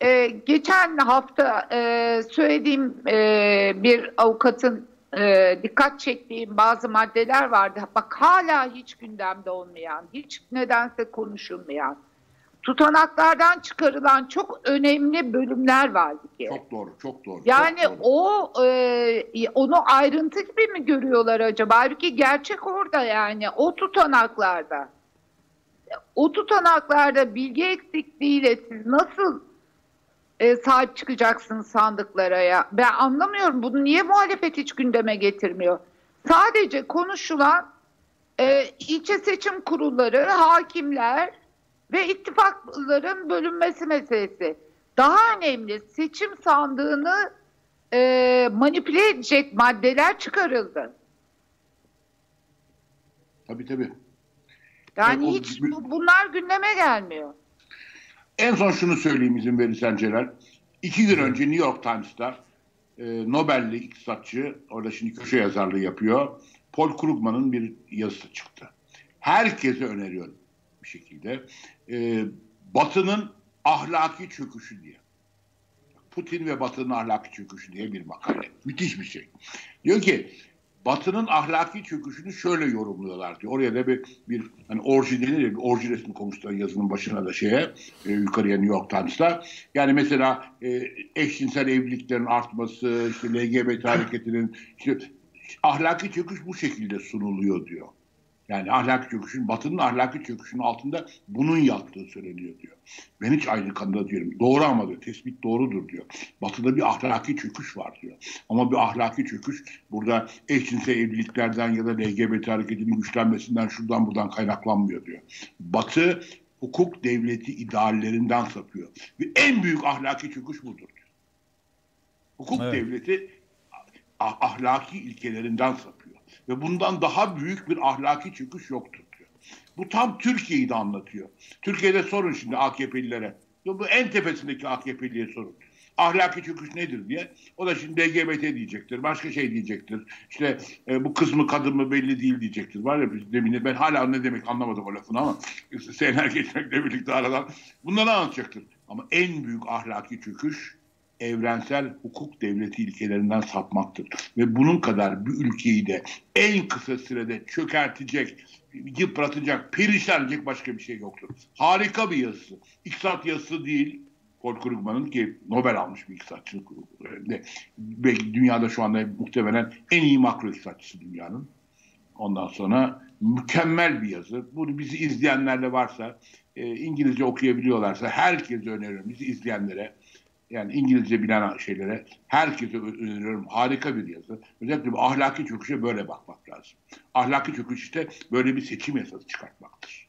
e, geçen hafta e, söylediğim e, bir avukatın e, dikkat çektiğim bazı maddeler vardı. Bak hala hiç gündemde olmayan, hiç nedense konuşulmayan, tutanaklardan çıkarılan çok önemli bölümler vardı ki. Çok doğru, çok doğru. çok Yani doğru. o e, onu ayrıntı gibi mi görüyorlar acaba? Halbuki gerçek orada yani o tutanaklarda. O tutanaklarda bilgi eksikliğiyle siz nasıl e, sahip çıkacaksınız sandıklara ya? Ben anlamıyorum bunu niye muhalefet hiç gündeme getirmiyor? Sadece konuşulan e, ilçe seçim kurulları, hakimler ve ittifakların bölünmesi meselesi. Daha önemli seçim sandığını e, manipüle edecek maddeler çıkarıldı. Tabii tabii. Yani o- hiç bu- bunlar gündeme gelmiyor. En son şunu söyleyeyim izin verirsen Celal. İki gün önce New York Times'ta e, Nobel'li iktisatçı, orada şimdi köşe yazarlığı yapıyor. Paul Krugman'ın bir yazısı çıktı. Herkese öneriyorum bir şekilde. E, Batı'nın ahlaki çöküşü diye. Putin ve Batı'nın ahlaki çöküşü diye bir makale. Müthiş bir şey. Diyor ki Batı'nın ahlaki çöküşünü şöyle yorumluyorlar diyor. Oraya da bir, bir hani orji denir ya, bir orji resmi koymuşlar yazının başına da şeye, e, yukarıya New York Times'ta. Yani mesela e, eşcinsel evliliklerin artması, işte LGBT hareketinin, işte ahlaki çöküş bu şekilde sunuluyor diyor. Yani ahlaki çöküşün, Batı'nın ahlaki çöküşünün altında bunun yattığı söyleniyor diyor. Ben hiç aynı kanıda diyorum. Doğru ama diyor. Tespit doğrudur diyor. Batı'da bir ahlaki çöküş var diyor. Ama bir ahlaki çöküş burada eşcinsel evliliklerden ya da LGBT hareketinin güçlenmesinden şuradan buradan kaynaklanmıyor diyor. Batı hukuk devleti ideallerinden sapıyor. Ve en büyük ahlaki çöküş budur diyor. Hukuk Evet. devleti ah- ahlaki ilkelerinden sapıyor. Ve bundan daha büyük bir ahlaki çöküş yoktur diyor. Bu tam Türkiye'yi de anlatıyor. Türkiye'de sorun şimdi AKP'lilere. Bu en tepesindeki AKP'liye sorun. Ahlaki çöküş nedir diye. O da şimdi LGBT diyecektir. Başka şey diyecektir. İşte e, bu kız mı kadın mı belli değil diyecektir. Var ya demin ben hala ne demek anlamadım o lafını ama seneler geçmekle birlikte aradan bunları anlatacaktır. Ama en büyük ahlaki çöküş evrensel hukuk devleti ilkelerinden sapmaktır. Ve bunun kadar bir ülkeyi de en kısa sürede çökertecek, yıpratacak, perişan edecek başka bir şey yoktur. Harika bir yazısı. İktisat yazısı değil, Paul Krugman'ın ki Nobel almış bir iktisatçı. Ve belki dünyada şu anda muhtemelen en iyi makro iktisatçısı dünyanın. Ondan sonra mükemmel bir yazı. Bunu bizi izleyenlerle varsa, e, İngilizce okuyabiliyorlarsa herkese öneriyorum. Bizi izleyenlere, yani İngilizce bilen şeylere herkese öneriyorum. Harika bir yazı. Özellikle bu ahlaki çöküşe böyle bakmak lazım. Ahlaki çöküş işte böyle bir seçim yasası çıkartmaktır.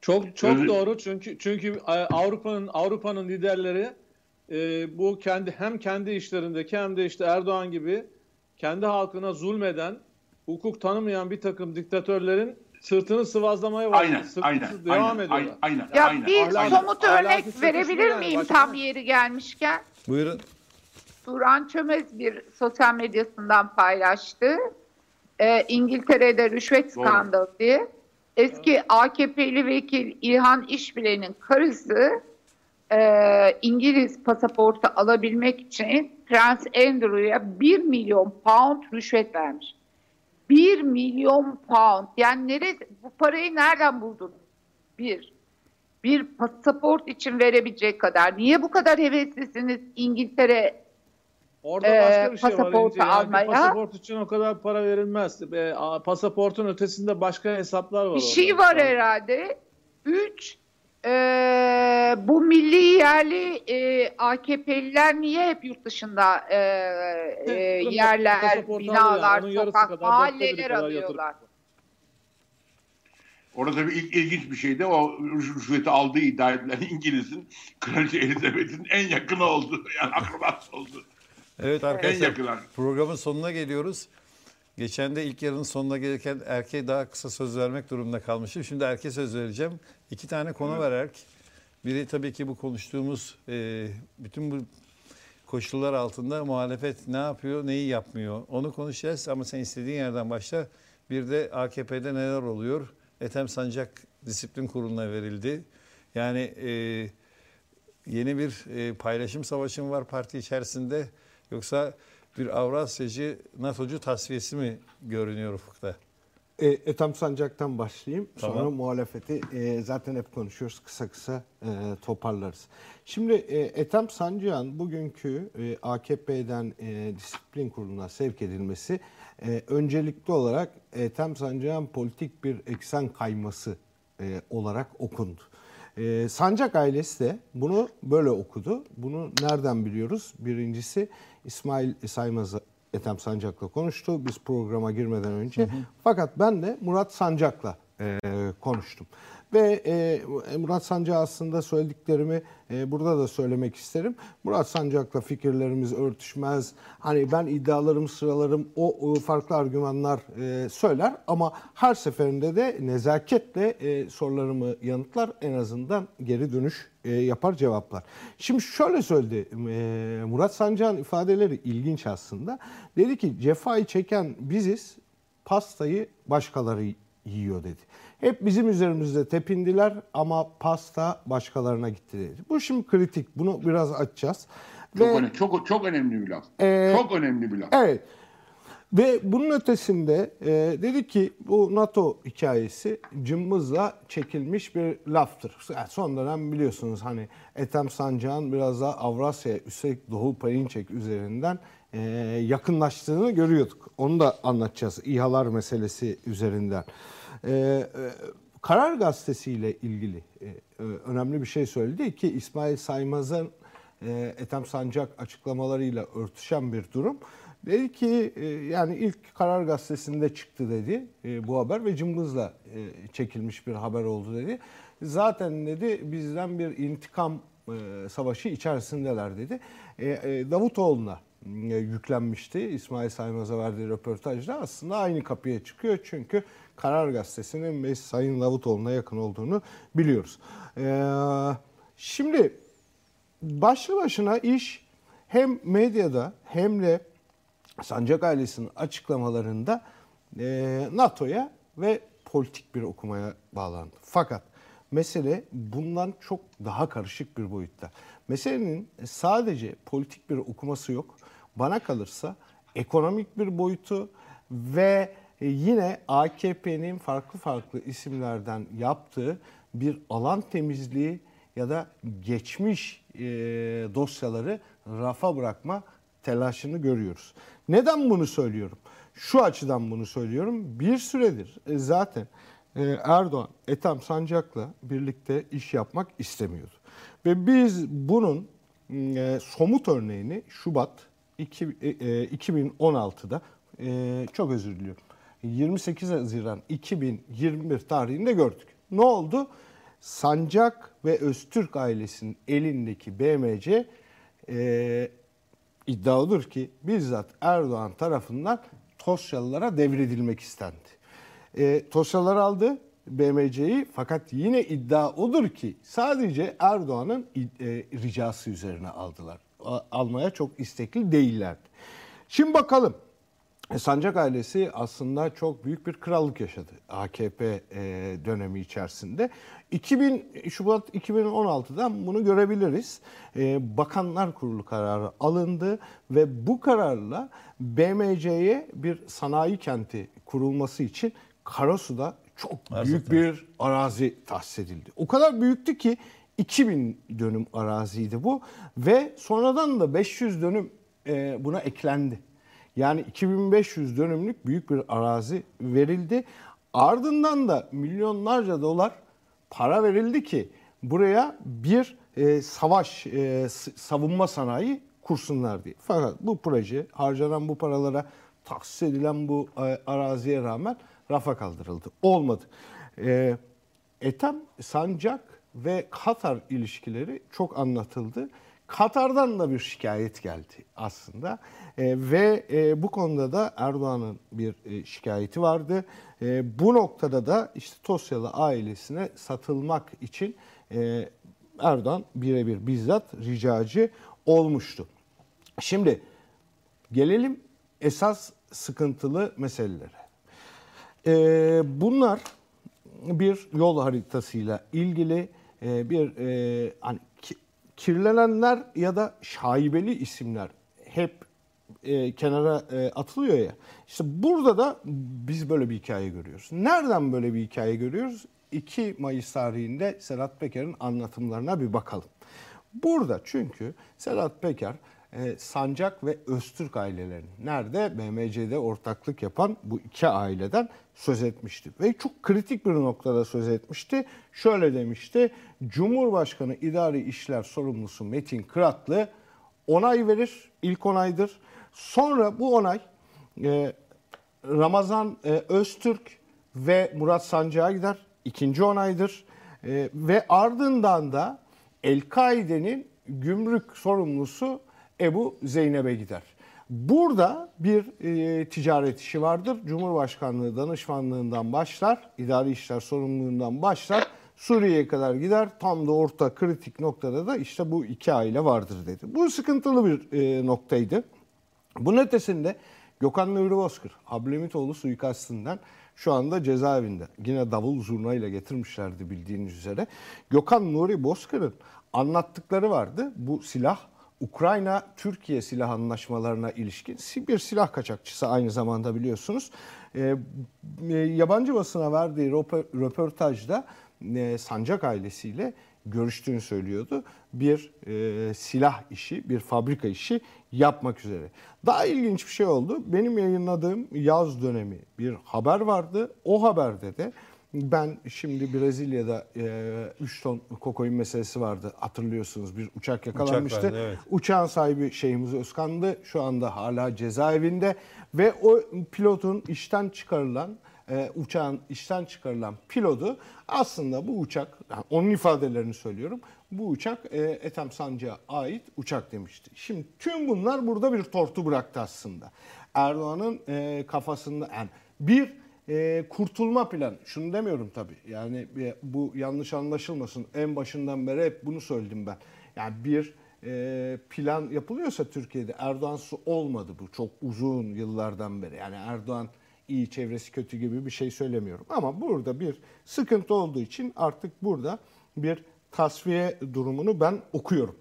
Çok çok Özür- doğru çünkü çünkü e, Avrupa'nın Avrupa'nın liderleri e, bu kendi hem kendi işlerindeki hem de işte Erdoğan gibi kendi halkına zulmeden, hukuk tanımayan bir takım diktatörlerin sırtını sıvazlamaya var. Aynen, Sırtını aynen, devam aynen, ediyorlar. aynen, aynen, Ya aynen, bir aynen. somut Ahlaki örnek çatışma verebilir miyim başka tam yeri gelmişken? Buyurun. Turan Çömez bir sosyal medyasından paylaştı. Ee, İngiltere'de rüşvet Doğru. skandalı diye. Eski AKP'li vekil İlhan İşbilen'in karısı e, İngiliz pasaportu alabilmek için Prens Andrew'ya 1 milyon pound rüşvet vermiş. 1 milyon pound. Yani nerede, bu parayı nereden buldun? Bir. Bir pasaport için verebilecek kadar. Niye bu kadar heveslisiniz İngiltere Orada Ee, başka bir şey var. İnce. Yani Pasaport için o kadar para verilmez. E, pasaportun ötesinde başka hesaplar var. Bir şey orada. var herhalde. Üç, eee, bu milli yerli eee, AKP'liler niye hep yurt dışında eee, eee, Kırmızı yerler, binalar, yani. Sokak, mahalleler alıyorlar. Orada tabii ilk ilginç bir şey de o rüş- rüşveti aldığı iddia edilen İngiliz'in Kraliçe Elizabeth'in en yakını oldu. Yani akrabası oldu. Evet En arkadaşlar yakını. programın sonuna geliyoruz. Geçen de ilk yarının sonuna gelirken erkeğe daha kısa söz vermek durumunda kalmıştım. Şimdi erkeğe söz vereceğim. İki tane konu var erk. Biri tabii ki bu konuştuğumuz e, bütün bu koşullar altında muhalefet ne yapıyor, neyi yapmıyor. Onu konuşacağız ama sen istediğin yerden başla. Bir de AKP'de neler oluyor? Ethem Sancak disiplin kuruluna verildi. Yani e, yeni bir e, paylaşım savaşı mı var parti içerisinde yoksa bir Avrasyacı NATO'cu tasfiyesi mi görünüyor ufukta? E, Ethem Sancak'tan başlayayım. Sonra Tamam. muhalefeti e, zaten hep konuşuyoruz. Kısa kısa e, toparlarız. Şimdi e, Ethem Sancak'ın bugünkü e, AKP'den e, disiplin kuruluna sevk edilmesi e, öncelikli olarak Ethem Sancak'ın politik bir eksen kayması e, olarak okundu. E, Sancak ailesi de bunu böyle okudu. Bunu nereden biliyoruz? Birincisi İsmail Saymaz Ethem Sancak'la konuştu biz programa girmeden önce. Fakat ben de Murat Sancak'la e, konuştum. Ve e, Murat Sancak aslında söylediklerimi e, burada da söylemek isterim. Murat Sancak'la fikirlerimiz örtüşmez. Hani ben iddialarımı sıralarım, o, o farklı argümanlar e, söyler ama her seferinde de nezaketle e, sorularımı yanıtlar. En azından geri dönüş e, yapar cevaplar. Şimdi şöyle söyledi e, Murat Sancak'ın ifadeleri ilginç aslında. Dedi ki cefayı çeken biziz, pastayı başkaları yiyor dedi. Hep bizim üzerimizde tepindiler ama pasta başkalarına gitti dedi. Bu şimdi kritik. Bunu biraz açacağız. Çok, Ve- önemli, çok, çok önemli bir laf. Ee, çok önemli bir laf. Evet. Ve bunun ötesinde e, dedi ki bu NATO hikayesi cımbızla çekilmiş bir laftır. Yani son dönem biliyorsunuz hani Ethem Sancak'ın biraz daha Avrasya üstelik Doğu Perinçek üzerinden e, yakınlaştığını görüyorduk. Onu da anlatacağız İHA'lar meselesi üzerinden. E, e, Karar Gazetesi ile ilgili e, e, önemli bir şey söyledi ki İsmail Saymaz'ın e, Ethem Sancak açıklamalarıyla örtüşen bir durum. Dedi ki e, yani ilk Karar Gazetesi'nde çıktı dedi e, bu haber ve cımbızla e, çekilmiş bir haber oldu dedi. Zaten dedi bizden bir intikam e, savaşı içerisindeler dedi. E, e, Davutoğlu'na e, yüklenmişti İsmail Saymaz'a verdiği röportajda aslında aynı kapıya çıkıyor. Çünkü Karar Gazetesi'nin ve Sayın Davutoğlu'na yakın olduğunu biliyoruz. E, şimdi başlı başına iş hem medyada hem de Sancak ailesinin açıklamalarında e, NATO'ya ve politik bir okumaya bağlandı. Fakat mesele bundan çok daha karışık bir boyutta. Meselenin sadece politik bir okuması yok. Bana kalırsa ekonomik bir boyutu ve yine AKP'nin farklı farklı isimlerden yaptığı bir alan temizliği ya da geçmiş e, dosyaları rafa bırakma telaşını görüyoruz. Neden bunu söylüyorum? Şu açıdan bunu söylüyorum. Bir süredir e, zaten e, Erdoğan Ethem Sancak'la birlikte iş yapmak istemiyordu. Ve biz bunun e, somut örneğini Şubat iki- e, e, 2016'da e, çok özür diliyorum. 28 Haziran 2021 tarihinde gördük. Ne oldu? Sancak ve Öztürk ailesinin elindeki BMC e, iddialıdır ki bizzat Erdoğan tarafından Tosyalılara devredilmek istendi. E, Tosyalılar aldı BMC'yi fakat yine iddia odur ki sadece Erdoğan'ın e, ricası üzerine aldılar. A- Almaya çok istekli değillerdi. Şimdi bakalım. E, Sancak ailesi aslında çok büyük bir krallık yaşadı AKP e, dönemi içerisinde. 2000 Şubat 2016'dan bunu görebiliriz. E, Bakanlar Kurulu kararı alındı ve bu kararla BMC'ye bir sanayi kenti kurulması için Karasu'da çok büyük bir arazi tahsis edildi. O kadar büyüktü ki 2000 dönüm araziydi bu ve sonradan da 500 dönüm buna eklendi. Yani 2500 dönümlük büyük bir arazi verildi. Ardından da milyonlarca dolar para verildi ki buraya bir e, savaş, e, savunma sanayi kursunlar diye. Fakat bu proje harcanan bu paralara tahsis edilen bu e, araziye rağmen rafa kaldırıldı. Olmadı. E, Ethem, Sancak ve Katar ilişkileri çok anlatıldı. Katar'dan da bir şikayet geldi aslında E, ve e, bu konuda da Erdoğan'ın bir e, şikayeti vardı. E, bu noktada da işte Tosyalı ailesine satılmak için e, Erdoğan birebir bizzat ricacı olmuştu. Şimdi gelelim esas sıkıntılı meselelere. Ee, bunlar bir yol haritasıyla ilgili e, bir e, hani kirlenenler ya da şaibeli isimler hep e, kenara e, atılıyor ya. İşte burada da biz böyle bir hikaye görüyoruz. Nereden böyle bir hikaye görüyoruz? 2 Mayıs tarihinde Sedat Peker'in anlatımlarına bir bakalım. Burada çünkü Sedat Peker e, Sancak ve Öztürk ailelerinin nerede BMC'de ortaklık yapan bu iki aileden söz etmişti. Ve çok kritik bir noktada söz etmişti. Şöyle demişti. Cumhurbaşkanı İdari İşler Sorumlusu Metin Kıratlı onay verir. ilk onaydır. Sonra bu onay e, Ramazan e, Öztürk ve Murat Sancak'a gider. İkinci onaydır. Ve ardından da El-Kaide'nin gümrük sorumlusu Ebu Zeynep'e gider. Burada bir e, ticaret işi vardır. Cumhurbaşkanlığı danışmanlığından başlar, idari işler sorumluluğundan başlar. Suriye'ye kadar gider. Tam da orta kritik noktada da işte bu iki aile vardır dedi. Bu sıkıntılı bir e, noktaydı. Bunun ötesinde Gökhan Nuri Bozkır, Ablemitoğlu suikastından şu anda cezaevinde. Yine davul zurnayla getirmişlerdi bildiğiniz üzere. Gökhan Nuri Bozkır'ın anlattıkları vardı. Bu silah Ukrayna-Türkiye silah anlaşmalarına ilişkin bir silah kaçakçısı aynı zamanda biliyorsunuz. Ee, e, yabancı basına verdiği röpo- röportajda e, Sancak ailesiyle görüştüğünü söylüyordu. Bir e, silah işi, bir fabrika işi yapmak üzere. Daha ilginç bir şey oldu. Benim yayınladığım yaz dönemi bir haber vardı. O haberde de ben şimdi Brezilya'da 3 ton kokain meselesi vardı hatırlıyorsunuz. Bir uçak yakalanmıştı. vardı, evet. Uçağın sahibi Şeyhimiz Özkan'dı. Şu anda hala cezaevinde ve o pilotun işten çıkarılan e, uçağın işten çıkarılan pilotu aslında bu uçak, yani onun ifadelerini söylüyorum, bu uçak e, Ethem Sancı'ya ait uçak demişti. Şimdi tüm bunlar burada bir tortu bıraktı aslında. Erdoğan'ın e, kafasında yani bir e, kurtulma planı. Şunu demiyorum tabii. Yani e, bu yanlış anlaşılmasın. En başından beri hep bunu söyledim ben. Yani bir e, plan yapılıyorsa Türkiye'de Erdoğan'sı olmadı bu çok uzun yıllardan beri. Yani Erdoğan iyi çevresi kötü gibi bir şey söylemiyorum. Ama burada bir sıkıntı olduğu için artık burada bir tasfiye durumunu ben okuyorum.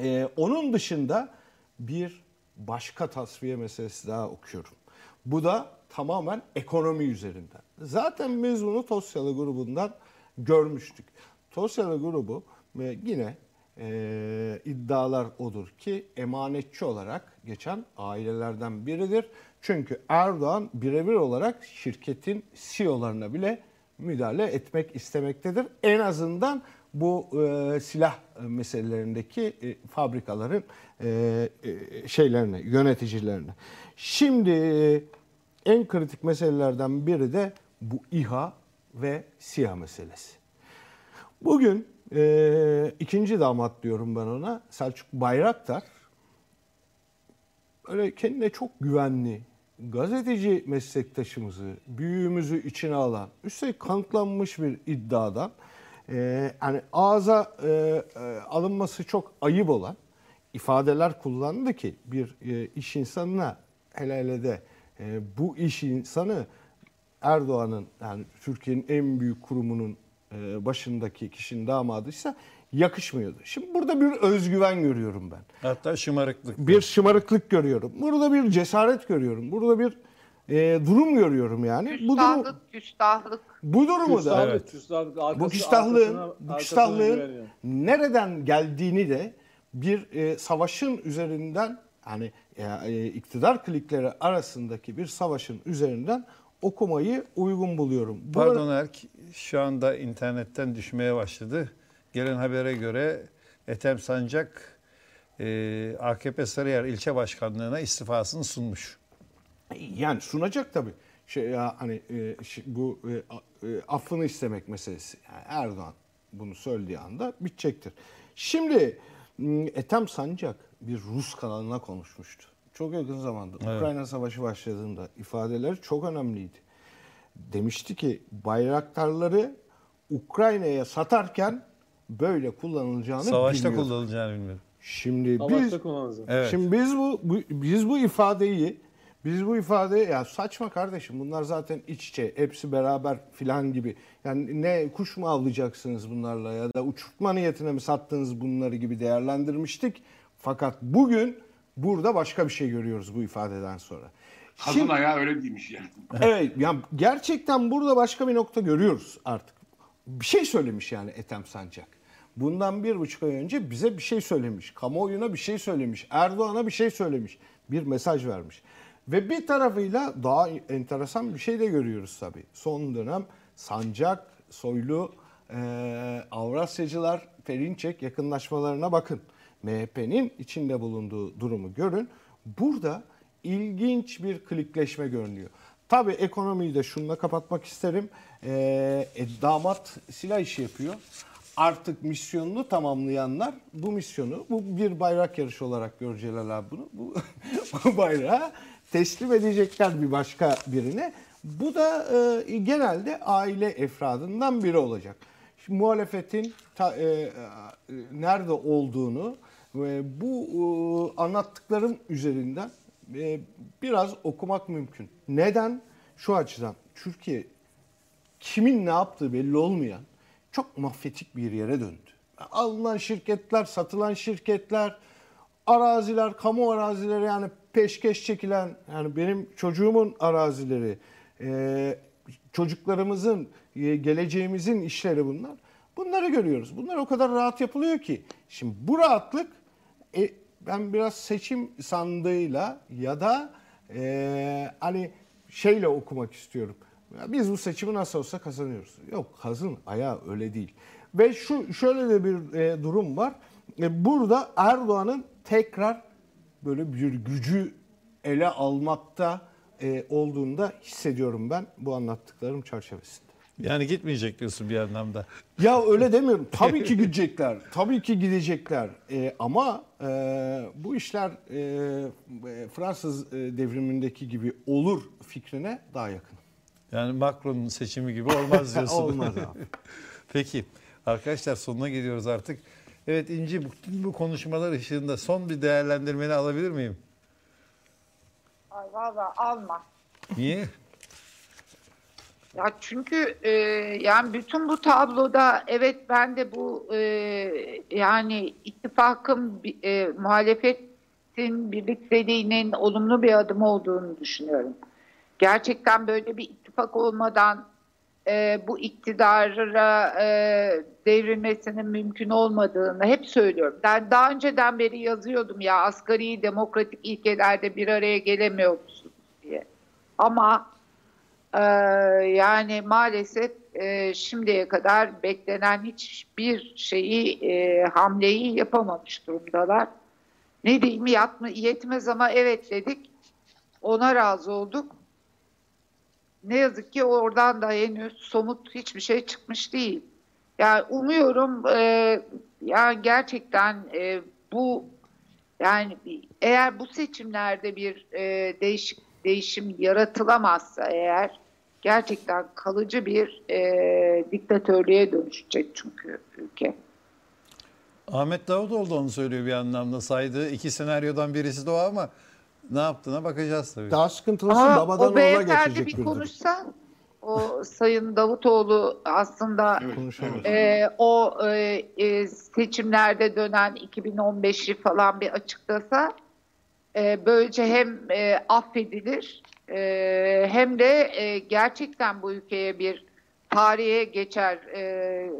Ee, onun dışında bir başka tasfiye meselesi daha okuyorum. Bu da tamamen ekonomi üzerinden. Zaten mezunu Tosyalı grubundan görmüştük. Tosyalı grubu e, yine e, iddialar odur ki emanetçi olarak geçen ailelerden biridir. Çünkü Erdoğan birebir olarak şirketin CEO'larına bile müdahale etmek istemektedir. En azından bu e, silah meselelerindeki e, fabrikaların e, e, şeylerine, yöneticilerine. Şimdi en kritik meselelerden biri de bu İHA ve SİHA meselesi. Bugün e, ikinci damat diyorum ben ona Selçuk Bayraktar öyle kendine çok güvenli gazeteci meslektaşımızı, büyüğümüzü içine alan, üstelik kanıtlanmış bir iddiadan e, yani ağza e, e, alınması çok ayıp olan ifadeler kullandı ki bir e, iş insanına hele hele de e, bu iş insanı Erdoğan'ın yani Türkiye'nin en büyük kurumunun e, başındaki kişinin damadıysa yakışmıyordu. Şimdi burada bir özgüven görüyorum ben. Hatta şımarıklık. Bir şımarıklık görüyorum. Burada bir cesaret görüyorum. Burada bir e, durum görüyorum yani. Bu durum, Küstahlık, küstahlık. bu durumu da Küstahlık, Evet. küstahlık, bu arkası- küstahlığın, arkasına- bu küstahlığın nereden geldiğini de bir e, savaşın üzerinden hani e, iktidar klikleri arasındaki bir savaşın üzerinden okumayı uygun buluyorum. Bu Pardon Erk, şu anda internetten düşmeye başladı. Gelen habere göre Ethem Sancak e, AKP Sarıyer ilçe başkanlığına istifasını sunmuş. Yani sunacak tabii. Şey ya hani e, bu e, e, affını istemek meselesi. Yani Erdoğan bunu söylediği anda bitecektir. Şimdi Ethem Sancak bir Rus kanalına konuşmuştu. Çok yakın zamanda Ukrayna Savaşı başladığında ifadeleri çok önemliydi. Demişti ki bayraktarları Ukrayna'ya satarken böyle kullanılacağını Savaşta bilmiyordu. kullanılacağını bilmiyorum. Şimdi biz Savaşta kullanılacak. Evet. Şimdi biz bu, bu biz bu ifadeyi biz bu ifadeyi ya saçma kardeşim bunlar zaten iç içe hepsi beraber filan gibi. Yani ne kuş mu avlayacaksınız bunlarla ya da uçurtma niyetine mi sattınız bunları gibi değerlendirmiştik. Fakat bugün burada başka bir şey görüyoruz bu ifadeden sonra. Kazın Şimdi- ayağı öyle değilmiş yani. Evet yani gerçekten burada başka bir nokta görüyoruz artık. Bir şey söylemiş yani Ethem Sancak. Bundan bir buçuk ay önce bize bir şey söylemiş. Kamuoyuna bir şey söylemiş. Erdoğan'a bir şey söylemiş. Bir mesaj vermiş. Ve bir tarafıyla daha enteresan bir şey de görüyoruz tabii. Son dönem Sancak, Soylu, eee Avrasyacılar, Perinçek yakınlaşmalarına bakın. MHP'nin içinde bulunduğu durumu görün. Burada ilginç bir klikleşme görünüyor. Tabii ekonomiyi de şununla kapatmak isterim. Ee, e, damat silah işi yapıyor. Artık misyonunu tamamlayanlar bu misyonu, bu bir bayrak yarışı olarak görecekler bunu. Bu, bu bayrağı teslim edecekler bir başka birine. Bu da e, genelde aile efradından biri olacak. Muhalefetin ta- e, e, nerede olduğunu ve bu e, anlattıklarım üzerinden e, biraz okumak mümkün. Neden? Şu açıdan Türkiye kimin ne yaptığı belli olmayan çok mafyatik bir yere döndü. Alınan şirketler, satılan şirketler, araziler, kamu arazileri yani peşkeş çekilen yani benim çocuğumun arazileri, e, çocuklarımızın, e, geleceğimizin işleri bunlar. Bunları görüyoruz. Bunlar o kadar rahat yapılıyor ki. Şimdi bu rahatlık e, ben biraz seçim sandığıyla ya da e, hani şeyle okumak istiyorum. Ya Biz bu seçimi nasıl olsa kazanıyoruz. Yok kazın ayağı öyle değil. Ve şu şöyle de bir e, durum var. E, burada Erdoğan'ın tekrar böyle bir gücü ele almakta e, olduğunu hissediyorum ben bu anlattıklarım çerçevesinde. Yani gitmeyecek diyorsun bir anlamda. Ya öyle demiyorum. Tabii ki gidecekler. Tabii ki gidecekler. Ee, ama e, bu işler e, e, Fransız e, devrimindeki gibi olur fikrine daha yakın. Yani Macron'un seçimi gibi olmaz diyorsun. Olmaz abi. Peki arkadaşlar sonuna geliyoruz artık. Evet İnci bu, bu konuşmalar ışığında son bir değerlendirmeni alabilir miyim? Ay valla alma. Niye? Ya çünkü e, yani bütün bu tabloda evet ben de bu e, yani ittifakın e, muhalefetin birlikteliğinin olumlu bir adım olduğunu düşünüyorum. Gerçekten böyle bir ittifak olmadan e, bu iktidara e, devrilmesinin mümkün olmadığını hep söylüyorum. Ben daha önceden beri yazıyordum ya asgari demokratik ilkelerde bir araya gelemiyor musunuz diye. Ama ee, yani maalesef e, şimdiye kadar beklenen hiçbir şeyi, e, hamleyi yapamamış durumdalar. Ne diyeyim yatma, yetmez ama evet dedik. Ona razı olduk. Ne yazık ki oradan da henüz somut hiçbir şey çıkmış değil. Yani umuyorum e, yani gerçekten e, bu yani eğer bu seçimlerde bir e, değişik değişim yaratılamazsa eğer gerçekten kalıcı bir e, diktatörlüğe dönüşecek çünkü ülke. Ahmet Davutoğlu da onu söylüyor bir anlamda. Saydığı iki senaryodan birisi de o ama ne yaptığına bakacağız tabii. Daha sıkıntılısı Ama babadan oğula geçecek bir bir durum. konuşsa o Sayın Davutoğlu aslında Evet, e, o e, e, seçimlerde dönen 2015'i falan bir açıklasa e, böylece hem e, affedilir e, hem de e, gerçekten bu ülkeye bir tarihe geçer e,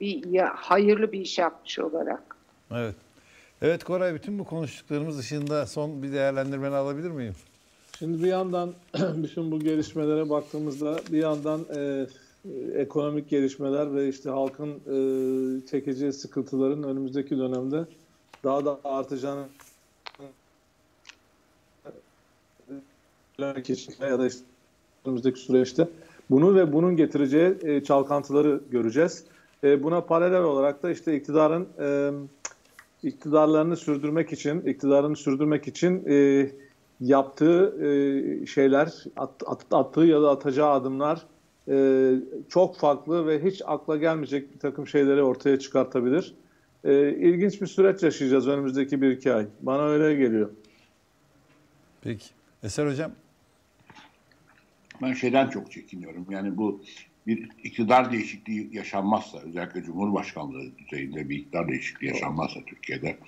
bir ya- hayırlı bir iş yapmış olarak. Evet. Evet Koray bütün bu konuştuklarımız dışında son bir değerlendirmeni alabilir miyim? Şimdi bir yandan bütün bu gelişmelere baktığımızda bir yandan e, e, ekonomik gelişmeler ve işte halkın e, çekeceği sıkıntıların önümüzdeki dönemde daha da artacağını ya da önümüzdeki süreçte bunu ve bunun getireceği e, çalkantıları göreceğiz. E, buna paralel olarak da işte iktidarın e, iktidarlarını sürdürmek için, iktidarını sürdürmek için e, yaptığı e, şeyler, at- at- attığı ya da atacağı adımlar e, çok farklı ve hiç akla gelmeyecek bir takım şeyleri ortaya çıkartabilir. E, ilginç bir süreç yaşayacağız önümüzdeki bir iki ay. Bana öyle geliyor. Peki. Eser Hocam Ben şeyden çok çekiniyorum. Yani bu bir iktidar değişikliği yaşanmazsa, özellikle Cumhurbaşkanlığı düzeyinde bir iktidar değişikliği yaşanmazsa Türkiye'de,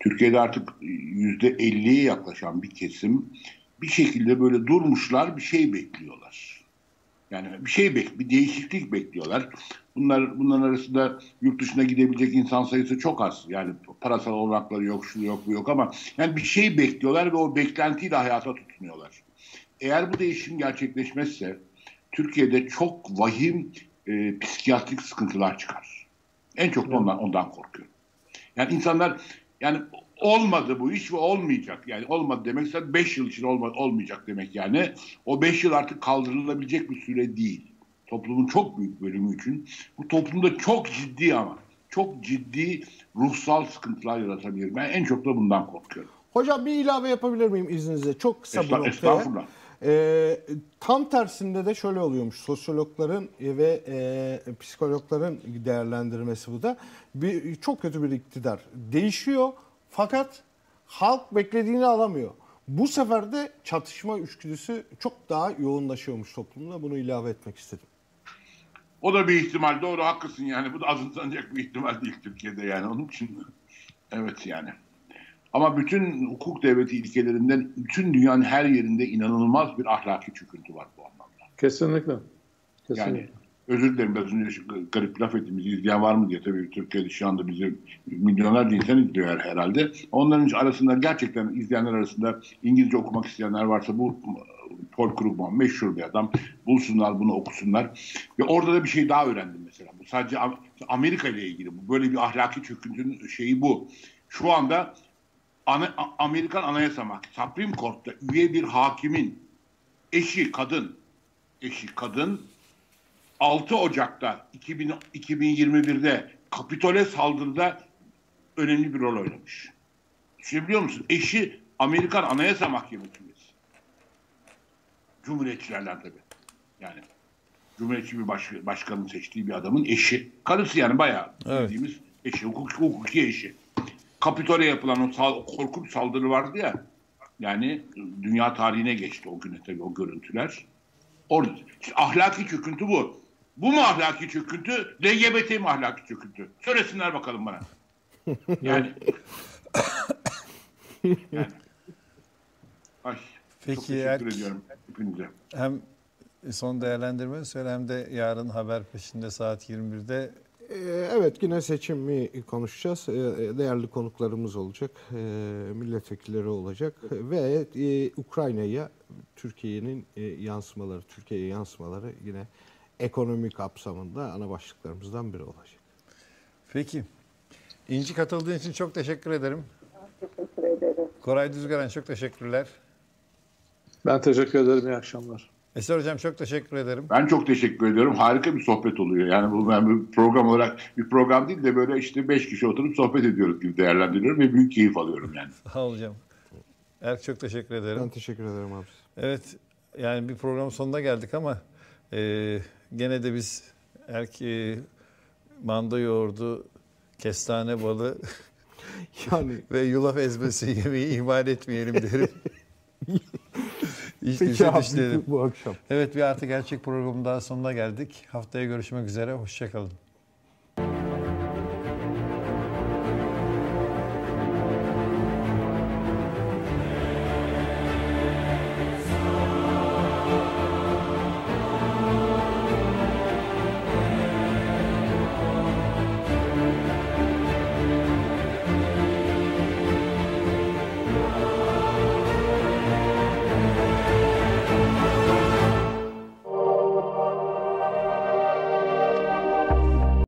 Türkiye'de artık yüzde 50'ye yaklaşan bir kesim bir şekilde böyle durmuşlar, bir şey bekliyorlar. Yani bir şey bek, bir değişiklik bekliyorlar. Bunlar bunların arasında yurt dışına gidebilecek insan sayısı çok az. Yani parasal olanakları yok, şu yok, bu yok ama yani bir şey bekliyorlar ve o beklentiyle hayata tutunuyorlar. Eğer bu değişim gerçekleşmezse Türkiye'de çok vahim e, psikiyatrik sıkıntılar çıkar. En çok da ondan, ondan korkuyorum. Yani insanlar yani olmadı bu iş ve olmayacak. Yani olmadı demek ise 5 yıl için olma, olmayacak demek yani. O 5 yıl artık kaldırılabilecek bir süre değil. Toplumun çok büyük bölümü için. Bu toplumda çok ciddi ama çok ciddi ruhsal sıkıntılar yaratabilir. Ben en çok da bundan korkuyorum. Hocam bir ilave yapabilir miyim izninizle? Çok kısa bu Esta- noktaya. estağfurullah. Ee, tam tersinde de şöyle oluyormuş. Sosyologların ve e, psikologların değerlendirmesi bu da. Bir, çok kötü bir iktidar. Değişiyor fakat halk beklediğini alamıyor. Bu sefer de çatışma üçgüdüsü çok daha yoğunlaşıyormuş toplumda. Bunu ilave etmek istedim. O da bir ihtimal. Doğru haklısın yani. Bu da azımsanacak bir ihtimal değil Türkiye'de yani. Onun için evet yani. Ama bütün hukuk devleti ilkelerinden bütün dünyanın her yerinde inanılmaz bir ahlaki çöküntü var bu anlamda. Kesinlikle. Kesinlikle. Yani özür dilerim biraz önce garip laf ettim. Bizi izleyen var mı diye tabii Türkiye'de şu anda bizi milyonlarca insan izliyor herhalde. Onların arasında gerçekten izleyenler arasında İngilizce okumak isteyenler varsa bu Paul Krugman meşhur bir adam. Bulsunlar bunu okusunlar. Ve orada da bir şey daha öğrendim mesela. Bu sadece Am- Amerika ile ilgili. Bu böyle bir ahlaki çöküntünün şeyi bu. Şu anda Ana- Amerikan Anayasa Mahkemesi Supreme Court'ta üye bir hakimin eşi kadın eşi kadın 6 Ocak'ta 2000, 2021'de Kapitol'e saldırıda önemli bir rol oynamış. Düşünebiliyor musun? Eşi Amerikan Anayasa Mahkemesi üyesi. Cumhuriyetçilerden tabii. Yani Cumhuriyetçi bir baş, başkanın seçtiği bir adamın eşi. Karısı yani bayağı Evet. bildiğimiz eşi, hukuki, hukuki eşi. Kapitol'e yapılan o, sal- o korkunç saldırı vardı ya. Yani dünya tarihine geçti o güne tabii o görüntüler. İşte ahlaki çöküntü bu. Bu mu ahlaki çöküntü? LGBT mi ahlaki çöküntü? Söylesinler bakalım bana. Yani. yani. Ay, Peki, çok teşekkür eğer- ediyorum hepinize. hem son değerlendirme söyle hem de yarın haber peşinde saat 21'de Ee, Evet yine seçimi konuşacağız. Ee, Değerli konuklarımız olacak. Ee, Milletvekilleri olacak. Ve e, Ukrayna'ya Türkiye'nin e, yansımaları, Türkiye'ye yansımaları yine ekonomi kapsamında ana başlıklarımızdan biri olacak. Peki. İnci katıldığın için çok teşekkür ederim. Teşekkür ederim. Koray Düzgaren çok teşekkürler. Ben teşekkür ederim. İyi akşamlar. Eser Hocam çok teşekkür ederim. Ben çok teşekkür ediyorum. Harika bir sohbet oluyor. Yani bu ben bir program olarak bir program değil de böyle işte beş kişi oturup sohbet ediyoruz gibi değerlendiriyorum ve büyük keyif alıyorum yani. Sağ ol hocam. Erk çok teşekkür ederim. Ben teşekkür ederim abi. Evet yani bir programın sonuna geldik ama e, gene de biz Erk e, manda yoğurdu, kestane balı Yani ve yulaf ezmesi yemeği ihmal etmeyelim derim. İşte peki abi düşünelim. bu akşam. Evet bir artı gerçek programın daha sonuna geldik. Haftaya görüşmek üzere. Hoşçakalın.